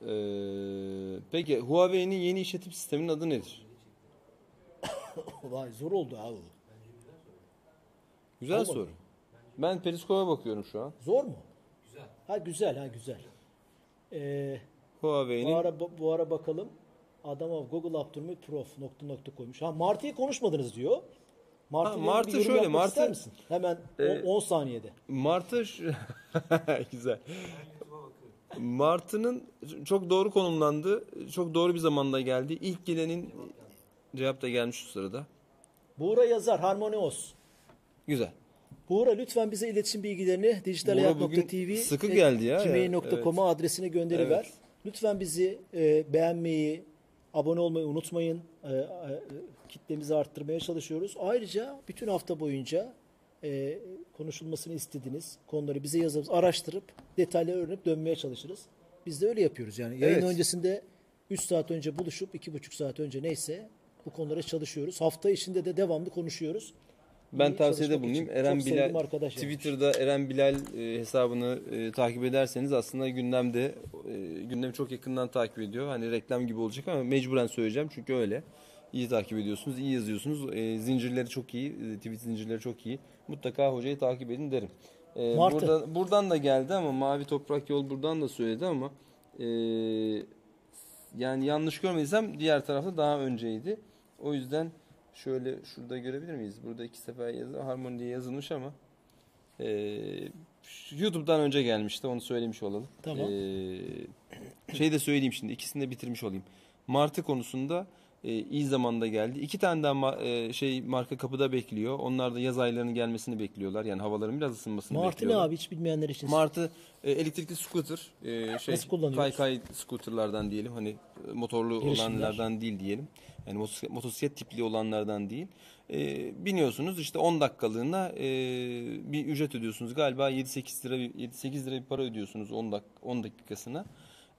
Ee, peki Huawei'nin yeni işletim sisteminin adı nedir? Vay zor oldu abi. Güzel Olmadı. soru. Ben Periskop'a bakıyorum şu an. Zor mu? Ha güzel ha güzel. Ee, bu Huawei'nin ara bu, bu ara bakalım. Adama Google Abdülhamit Prof nokta nokta koymuş. Ha Martı'yı konuşmadınız diyor. Martı Ha, Martı bir şöyle, Martı- ister misin? Hemen Ee, 10 saniyede. Martı güzel. Martı'nın çok doğru konumlandı. Çok doğru bir zamanda geldi. İlk gelenin cevap da gelmiş şu sırada. Buğra yazar Harmonios. Güzel. Buğra lütfen bize iletişim bilgilerini bugün sıkı geldi ya. gmail.com'a adresine gönderiver. Evet. Lütfen bizi e, beğenmeyi, abone olmayı unutmayın. E, e, kitlemizi arttırmaya çalışıyoruz. Ayrıca bütün hafta boyunca e, konuşulmasını istediğiniz konuları bize yazıp araştırıp detaylı öğrenip dönmeye çalışırız. Biz de öyle yapıyoruz yani. Yayın Evet. öncesinde 3 saat önce buluşup 2,5 saat önce neyse bu konulara çalışıyoruz. Hafta içinde de devamlı konuşuyoruz. Ben tavsiyede bulunayım. Eren Bilal. Twitter'da Eren Bilal e, hesabını e, takip ederseniz aslında gündemde e, gündemi çok yakından takip ediyor. Hani reklam gibi olacak ama mecburen söyleyeceğim çünkü öyle. İyi takip ediyorsunuz, iyi yazıyorsunuz. E, zincirleri çok iyi, e, tweet zincirleri çok iyi. Mutlaka hocayı takip edin derim. E, Martı. buradan, buradan da geldi ama Mavi Toprak Yol buradan da söyledi ama e, yani yanlış görmediysem diğer tarafta daha önceydi. O yüzden şöyle şurada görebilir miyiz? Burada iki sefer yazı Harmony diye yazılmış ama e, YouTube'dan önce gelmişti. Onu söylemiş olalım. Tamam. E, şey de söyleyeyim şimdi. ikisini de bitirmiş olayım. Martı konusunda e, iyi zamanda geldi. İki tane daha ma- e, şey marka kapıda bekliyor. Onlar da yaz aylarının gelmesini bekliyorlar. Yani havaların biraz ısınmasını Martı ne bekliyorlar. abi hiç bilmeyenler için. Martı e, elektrikli scooter, e, şey Nasıl kullanıyoruz? kaykay scooterlardan diyelim. Hani e, motorlu Girişimler. olanlardan değil diyelim. Yani motosiklet, motosiklet tipli olanlardan değil. E, biniyorsunuz işte 10 dakikalığına e, bir ücret ödüyorsunuz. Galiba 7-8 lira 7-8 lira bir para ödüyorsunuz 10 dak 10 dakikasına.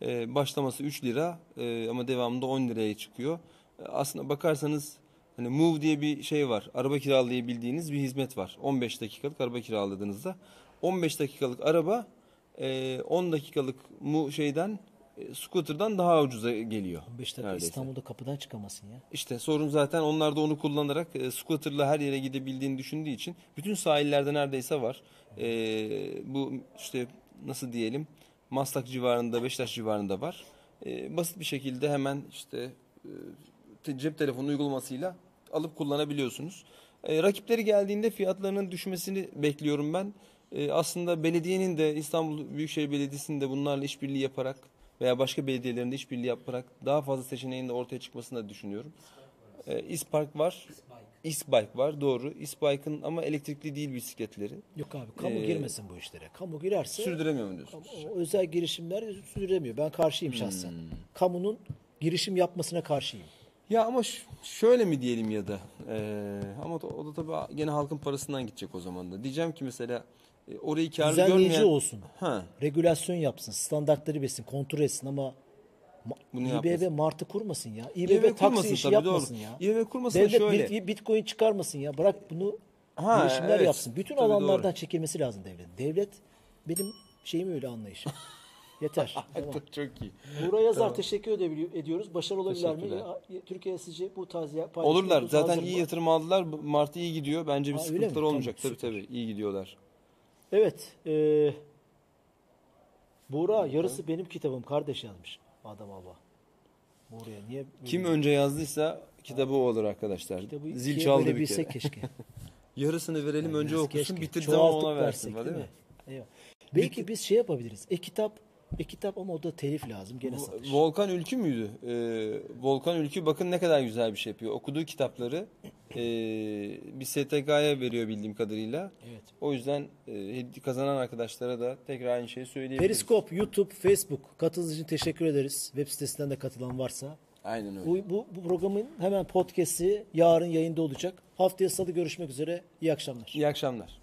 E, başlaması 3 lira e, ama devamında 10 liraya çıkıyor. E, aslında bakarsanız hani Move diye bir şey var. Araba kiralayabildiğiniz bir hizmet var. 15 dakikalık araba kiraladığınızda 15 dakikalık araba e, 10 dakikalık mu şeyden e, scooter'dan daha ucuza geliyor. 15 dakika neredeyse. İstanbul'da kapıdan çıkamasın ya. İşte sorun zaten onlar da onu kullanarak e, scooter'la her yere gidebildiğini düşündüğü için bütün sahillerde neredeyse var. E, bu işte nasıl diyelim Maslak civarında, Beşiktaş civarında var. E, basit bir şekilde hemen işte e, cep telefonu uygulamasıyla alıp kullanabiliyorsunuz. E, rakipleri geldiğinde fiyatlarının düşmesini bekliyorum ben. E, aslında belediyenin de İstanbul Büyükşehir Belediyesi'nin de bunlarla işbirliği yaparak veya başka belediyelerin de işbirliği yaparak daha fazla seçeneğin de ortaya çıkmasını da düşünüyorum. E, İspark var, İsbike var doğru. İsbike'ın ama elektrikli değil bisikletleri. Yok abi kamu Ee, girmesin bu işlere. Kamu girerse Sürdüremiyor mu diyorsunuz? o özel girişimler sürdüremiyor. Ben karşıyım şahsen. Kamunun girişim yapmasına karşıyım. Ya ama şöyle mi diyelim ya da e, ama o da, tabii gene halkın parasından gidecek o zaman da. Diyeceğim ki mesela e, orayı karlı Düzenleyici görmeyen... olsun. Ha, Regülasyon yapsın. Standartları besin. Kontrol etsin ama ma- Bunu İBB yapmasın. martı kurmasın ya. İBB, İBB taksi işi tabii yapmasın doğru. ya. İBB kurmasın Devlet şöyle. bit- bitcoin çıkarmasın ya. Bırak bunu Ha, girişimler evet. yapsın. Bütün Tabii alanlardan doğru. çekilmesi lazım devlet. Devlet benim şeyim öyle anlayışım. Yeter. tamam. çok, iyi. Buğra Yazar teşekkür edebiliyor- ediyoruz. Başarılı olabilirler mi? Türkiye sizce bu paylaşım Olurlar. Zaten iyi mı? yatırım aldılar. Mart'ta iyi gidiyor. Bence bir Ha, mi? sıkıntıları Tamam, olmayacak. Tabii süper. tabii. iyi gidiyorlar. Evet. E, Buğra yarısı benim kitabım kardeş yazmış. Adam Allah. Buğra'ya niye böyle Kim bir önce yazdıysa kitabı o olur arkadaşlar. kitabı Zil çaldı bir kere. keşke. Yarısını verelim önce Biz okusun. keşke zaman çoğaltıp ona versin. Değil mi? Eyvallah. Belki biz şey yapabiliriz. E-kitap e-kitap ama o da telif lazım. Gene satış. Volkan Ülkü müydü? Ee, Volkan Ülkü bakın ne kadar güzel bir şey yapıyor. Okuduğu kitapları e, bir STK'ya veriyor bildiğim kadarıyla. Evet. O yüzden e, kazanan arkadaşlara da tekrar aynı şeyi söyleyebiliriz. Periskop, YouTube, Facebook katıldığınız için teşekkür ederiz. Web sitesinden de katılan varsa. Aynen öyle. Bu, bu, bu programın hemen podcast'i yarın yayında olacak. Haftaya salı görüşmek üzere. İyi akşamlar. İyi akşamlar.